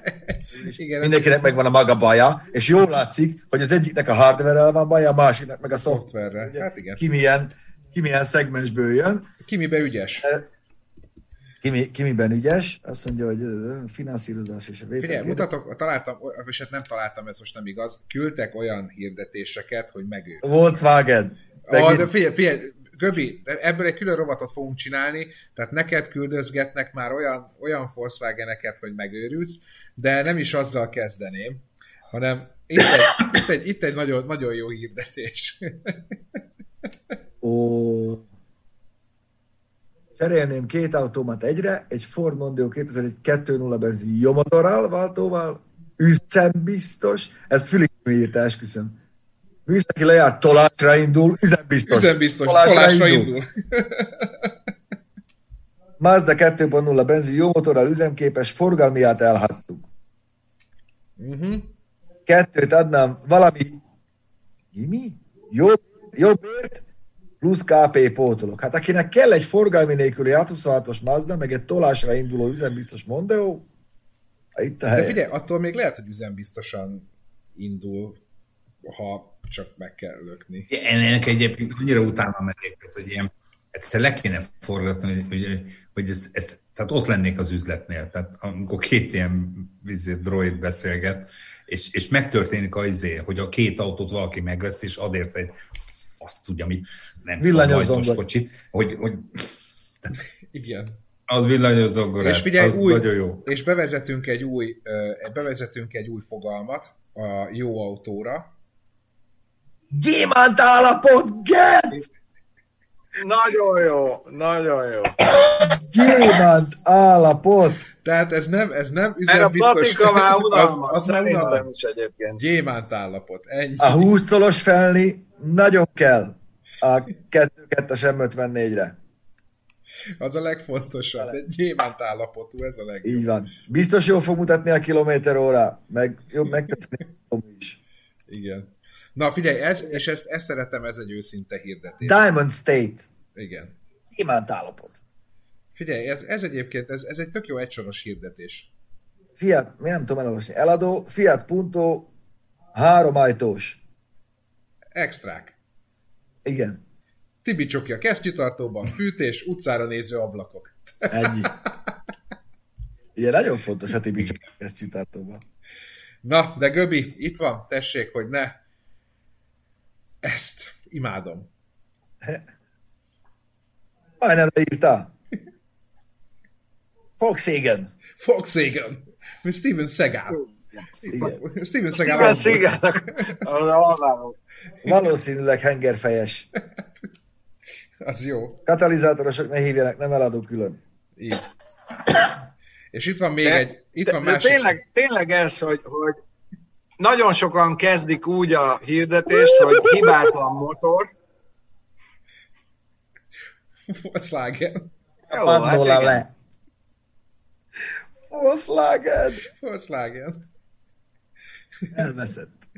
Igen, Mindenkinek megvan a maga baja, és jól látszik, hogy az egyiknek a hardware van baja, a másiknak meg a a szoftver. szoftverre. Hát igen. Ki milyen, ki milyen szegmensből jön, Ki mibe ügyes? ki, mi, ki miben ügyes, azt mondja, hogy finanszírozás és a vétel. Figyelj, mutatok, találtam, és hát nem találtam, ez most nem igaz, küldtek olyan hirdetéseket, hogy megő. Volkswagen. Ah, de Megint. figyelj, figyelj, Göbi, ebből egy külön rovatot fogunk csinálni, tehát neked küldözgetnek már olyan, olyan Volkswageneket, hogy megőrülsz, de nem is azzal kezdeném, hanem itt egy, itt egy, itt egy nagyon, nagyon jó hirdetés. Ó. Cserélném két autómat egyre, egy Ford Mondeo 2001 2.0 benzin jó motorral, váltóval, üzembiztos, ezt Fülip írta, esküszöm. Műszaki lejárt, tolásra indul, üzembiztos. Üzembiztos, Tolásra tolásra indul. indul. Mazda 2.0 benzin jó motorral, üzemképes, forgalmiát elhattuk. Uh-huh. Kettőt adnám, valami, mi? Jobb, jobbért, plusz KP pótolok. Hát akinek kell egy forgalmi nélküli 26-os Mazda, meg egy tolásra induló üzembiztos Mondeo, itt a De hely. figyelj, attól még lehet, hogy üzembiztosan indul, ha csak meg kell lökni. Ennek egyébként annyira utána megyek, hogy ilyen, egyszer le kéne forgatni, hogy, hogy, hogy ez, ez, tehát ott lennék az üzletnél, tehát amikor két ilyen vízé, droid beszélget, és, és megtörténik az izé, hogy a két autót valaki megvesz, és adért egy azt tudja mit, nem Villanyos kocsit, hogy, hogy Igen. az villanyos zongorát, És figyelj, az új, nagyon jó. és bevezetünk egy új, bevezetünk egy új fogalmat a jó autóra. Gyémánt állapot, get! Nagyon jó, nagyon jó. Gyémánt állapot! Tehát ez nem, ez nem Mert a patika már unalmas, az, az már unalmas. is egyébként. Gyémánt állapot. Ennyi. A 20 szolos felni nagyon kell a 2 2 M54-re. Az a legfontosabb. Egy gyémánt állapotú, ez a legjobb. Így van. Biztos jól fog mutatni a kilométer óra, meg jobb megköszönni is. Igen. Na figyelj, ez, és ezt, ezt szeretem, ez egy őszinte hirdetés. Diamond State. Igen. Gyémánt állapot. Figyelj, ez, ez egyébként, ez, ez egy tök jó egysoros hirdetés. Fiat, mi nem tudom elolvasni, eladó, Fiat Punto, három ajtós. Extrák. Igen, Tibi csoki a kesztyűtartóban, fűtés, utcára néző ablakok. ennyi. Ugye nagyon fontos a Tibi csak ezt csitartóban. Na, de Göbi, itt van, tessék, hogy ne. Ezt imádom. Majdnem leírta. Volkswagen. Volkswagen. Steven Seagal. Igen. Steven Seagal. Az alváló. Valószínűleg hengerfejes. Az jó. Katalizátorosok ne hívjanak, nem eladó külön. Így. És itt van még De- egy, itt De, van de másik. tényleg, tényleg ez, hogy, hogy nagyon sokan kezdik úgy a hirdetést, hogy hibátlan motor. Volkswagen. Jó, hát Pandola igen. le. Volkswagen. Volkswagen. Elveszett.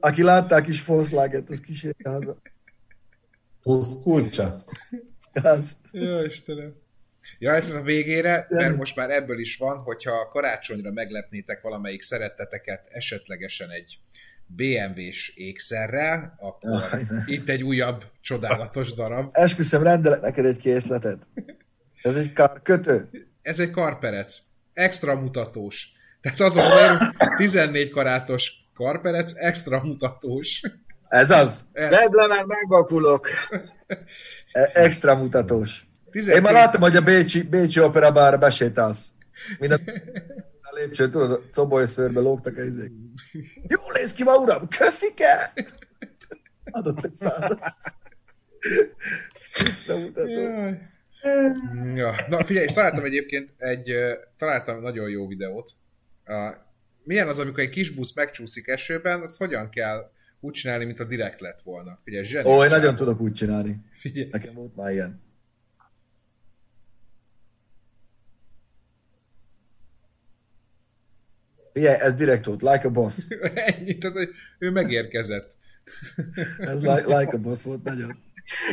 Aki látta a kis Volkswagen-t, az kísérje haza. Tusz kulcsa. Az. Jó, Istenem. Ja, ez a végére, mert most már ebből is van, hogyha karácsonyra meglepnétek valamelyik szeretteteket esetlegesen egy BMW-s ékszerrel, akkor ne. itt egy újabb csodálatos darab. Esküszöm, rendelek neked egy készletet. Ez egy kar kötő. Ez egy karperec. Extra mutatós. Tehát azon belül 14 karátos karperec, extra mutatós. Ez az. Ez Vedd le, mert megvakulok. E- Extra mutatós. Én 12 már láttam, hogy a Bécsi, Bécsi Opera bárra besétálsz. Minden a lépcső, tudod, a cobolyszörbe lógtak a izék. Jól néz ki ma, uram! Köszike! Adott egy százat. Extra mutatós. Jaj. Ja, na figyelj, és találtam egyébként egy, találtam nagyon jó videót. Milyen az, amikor egy kis busz megcsúszik esőben, az hogyan kell úgy csinálni, mint a direkt lett volna. Figyelj, zseni. Ó, én nagyon tudok úgy csinálni. Figyelj, Nekem volt már ilyen. Figyelj, ez direkt volt, like a boss. ennyi, tehát, hogy ő megérkezett. Ez like, like a boss volt nagyon.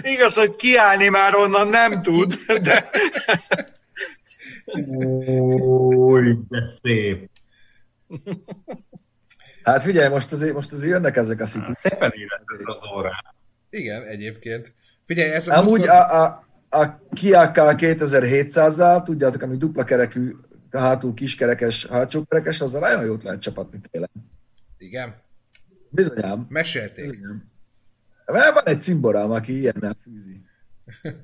Igaz, hogy kiállni már onnan nem tud, de Új, de szép. Hát figyelj, most azért, most azért jönnek ezek a szituk. Szépen érezted az órát. Igen, egyébként. Figyelj, ez Amúgy múltkor- a, a, a Kia K 2700-zal, tudjátok, ami dupla kerekű, hátul kiskerekes, hátsó kerekes, azzal nagyon jót lehet csapatni télen. Igen, Bizonyám. mesélték. Bizonyám. Van egy cimborám, aki ilyennel fűzi.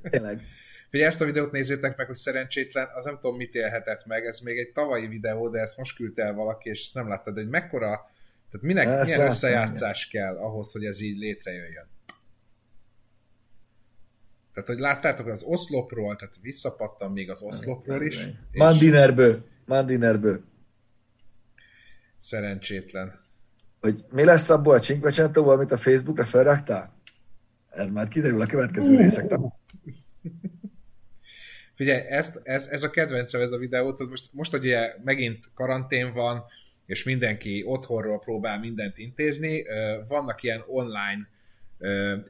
Tényleg. Figyelj, ezt a videót nézzétek meg, hogy szerencsétlen, az nem tudom, mit élhetett meg, ez még egy tavalyi videó, de ezt most küldte el valaki, és ezt nem láttad, hogy mekkora, tehát minek, Ezt milyen összejátszás kell ahhoz, hogy ez így létrejöjjön. Tehát, hogy láttátok az oszlopról, tehát visszapattam még az oszlopról is, Mandinerből. Mandinerből. szerencsétlen. Hogy mi lesz abból a Cinquecentóval, amit a Facebookra felraktál? Ez már kiderül a következő részek. Figyelj, ezt, ez, ez a kedvencem ez a videó, tehát most, most ugye megint karantén van, és mindenki otthonról próbál mindent intézni, vannak ilyen online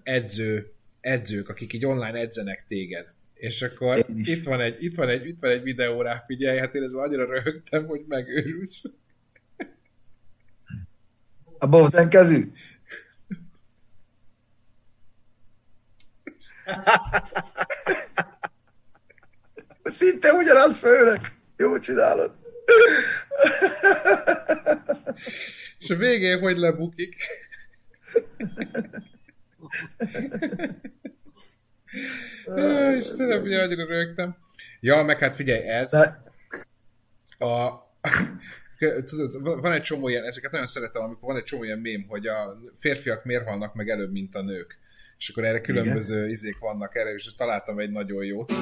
edző, edzők, akik így online edzenek téged. És akkor itt van, egy, itt, van egy, itt van egy videó rá, figyelj, hát én ezzel annyira röhögtem, hogy megőrülsz. A Bovden kezű? Szinte ugyanaz főnek. Jó csinálod. És a végén hogy lebukik. Istenem, hogy annyira rögtem. Ja, meg hát figyelj, ez a... Tudod, van egy csomó ilyen, ezeket nagyon szeretem, amikor van egy csomó ilyen mém, hogy a férfiak miért halnak meg előbb, mint a nők. És akkor erre különböző Igen. izék vannak erre, és találtam egy nagyon jót.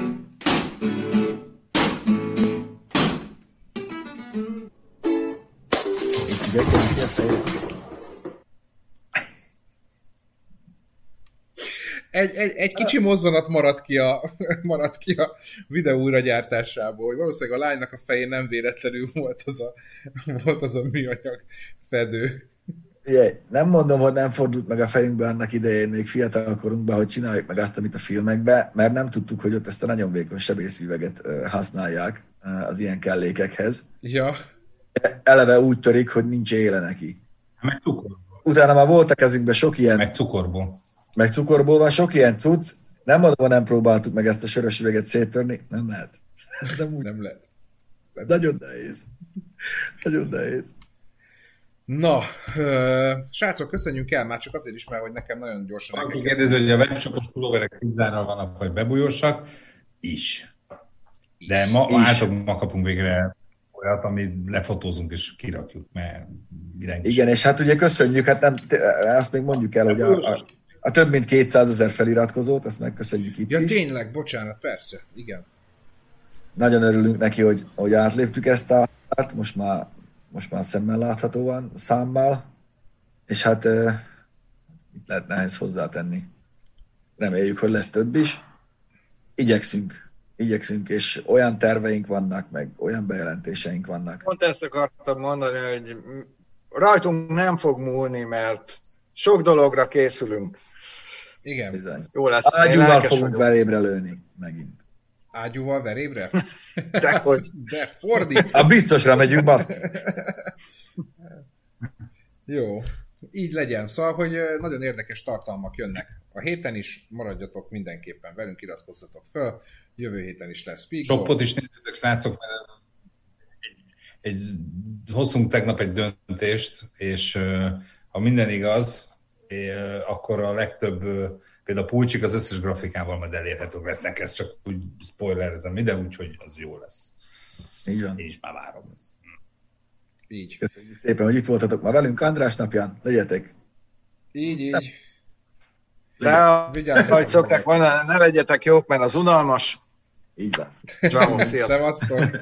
Egy, egy, egy kicsi mozzanat maradt ki a, maradt ki a videó újragyártásából, hogy valószínűleg a lánynak a fején nem véletlenül volt az a, volt az a műanyag fedő. Ugye, nem mondom, hogy nem fordult meg a fejünkbe annak idején, még fiatal korunkban, hogy csináljuk meg azt, amit a filmekben, mert nem tudtuk, hogy ott ezt a nagyon vékony sebészüveget használják az ilyen kellékekhez. Ja. Eleve úgy törik, hogy nincs éle neki. Meg cukorból. Utána már volt a kezünkben sok ilyen... Meg cukorból. Meg cukorból van, sok ilyen cucc. Nem mondom, nem próbáltuk meg ezt a sörös üveget széttörni. Nem lehet. Nem úgy. Nem lehet. Nagyon nehéz. Nagyon nehéz. Na, ö, srácok, köszönjük el már csak azért is, mert hogy nekem nagyon gyorsan... Aki kérdezi, hogy a webshopos pulóverek tízára vannak, vagy bebújósak, is. De ma, Is. általában ma kapunk végre olyat, amit lefotózunk és kirakjuk, mert mindenki Igen, és hát ugye köszönjük, hát nem, azt még mondjuk el, hogy a, a, a több mint 200 ezer feliratkozót, azt megköszönjük itt Ja, is. tényleg, bocsánat, persze, igen. Nagyon örülünk neki, hogy, hogy átléptük ezt a határt, most már, most már szemmel láthatóan számmal, és hát uh, itt lehet nehéz hozzátenni. Reméljük, hogy lesz több is. Igyekszünk, igyekszünk, és olyan terveink vannak, meg olyan bejelentéseink vannak. Pont ezt akartam mondani, hogy rajtunk nem fog múlni, mert sok dologra készülünk. Igen. Bizony. Jó lesz. Ágyúval fogunk verébre lőni, megint. Ágyúval verébre? Dehogy. De fordít. A biztosra megyünk, basz. Jó, így legyen. Szóval, hogy nagyon érdekes tartalmak jönnek. A héten is maradjatok mindenképpen velünk, iratkozzatok föl. Jövő héten is lesz Speak Shopot is nézzétek, srácok, mert egy, hoztunk tegnap egy döntést, és ha minden igaz, akkor a legtöbb, például a pulcsik az összes grafikával majd elérhetők lesznek, ezt csak úgy spoilerezem ide, úgyhogy az jó lesz. Így van. Én is már várom. Így. Köszönjük szépen, hogy itt voltatok ma velünk András napján. Legyetek. Így, így. De Vigyázzatok ahogy szokták mondani, ne legyetek jók, mert az unalmas. Így van. Csavó, sziasztok! Szevasztok!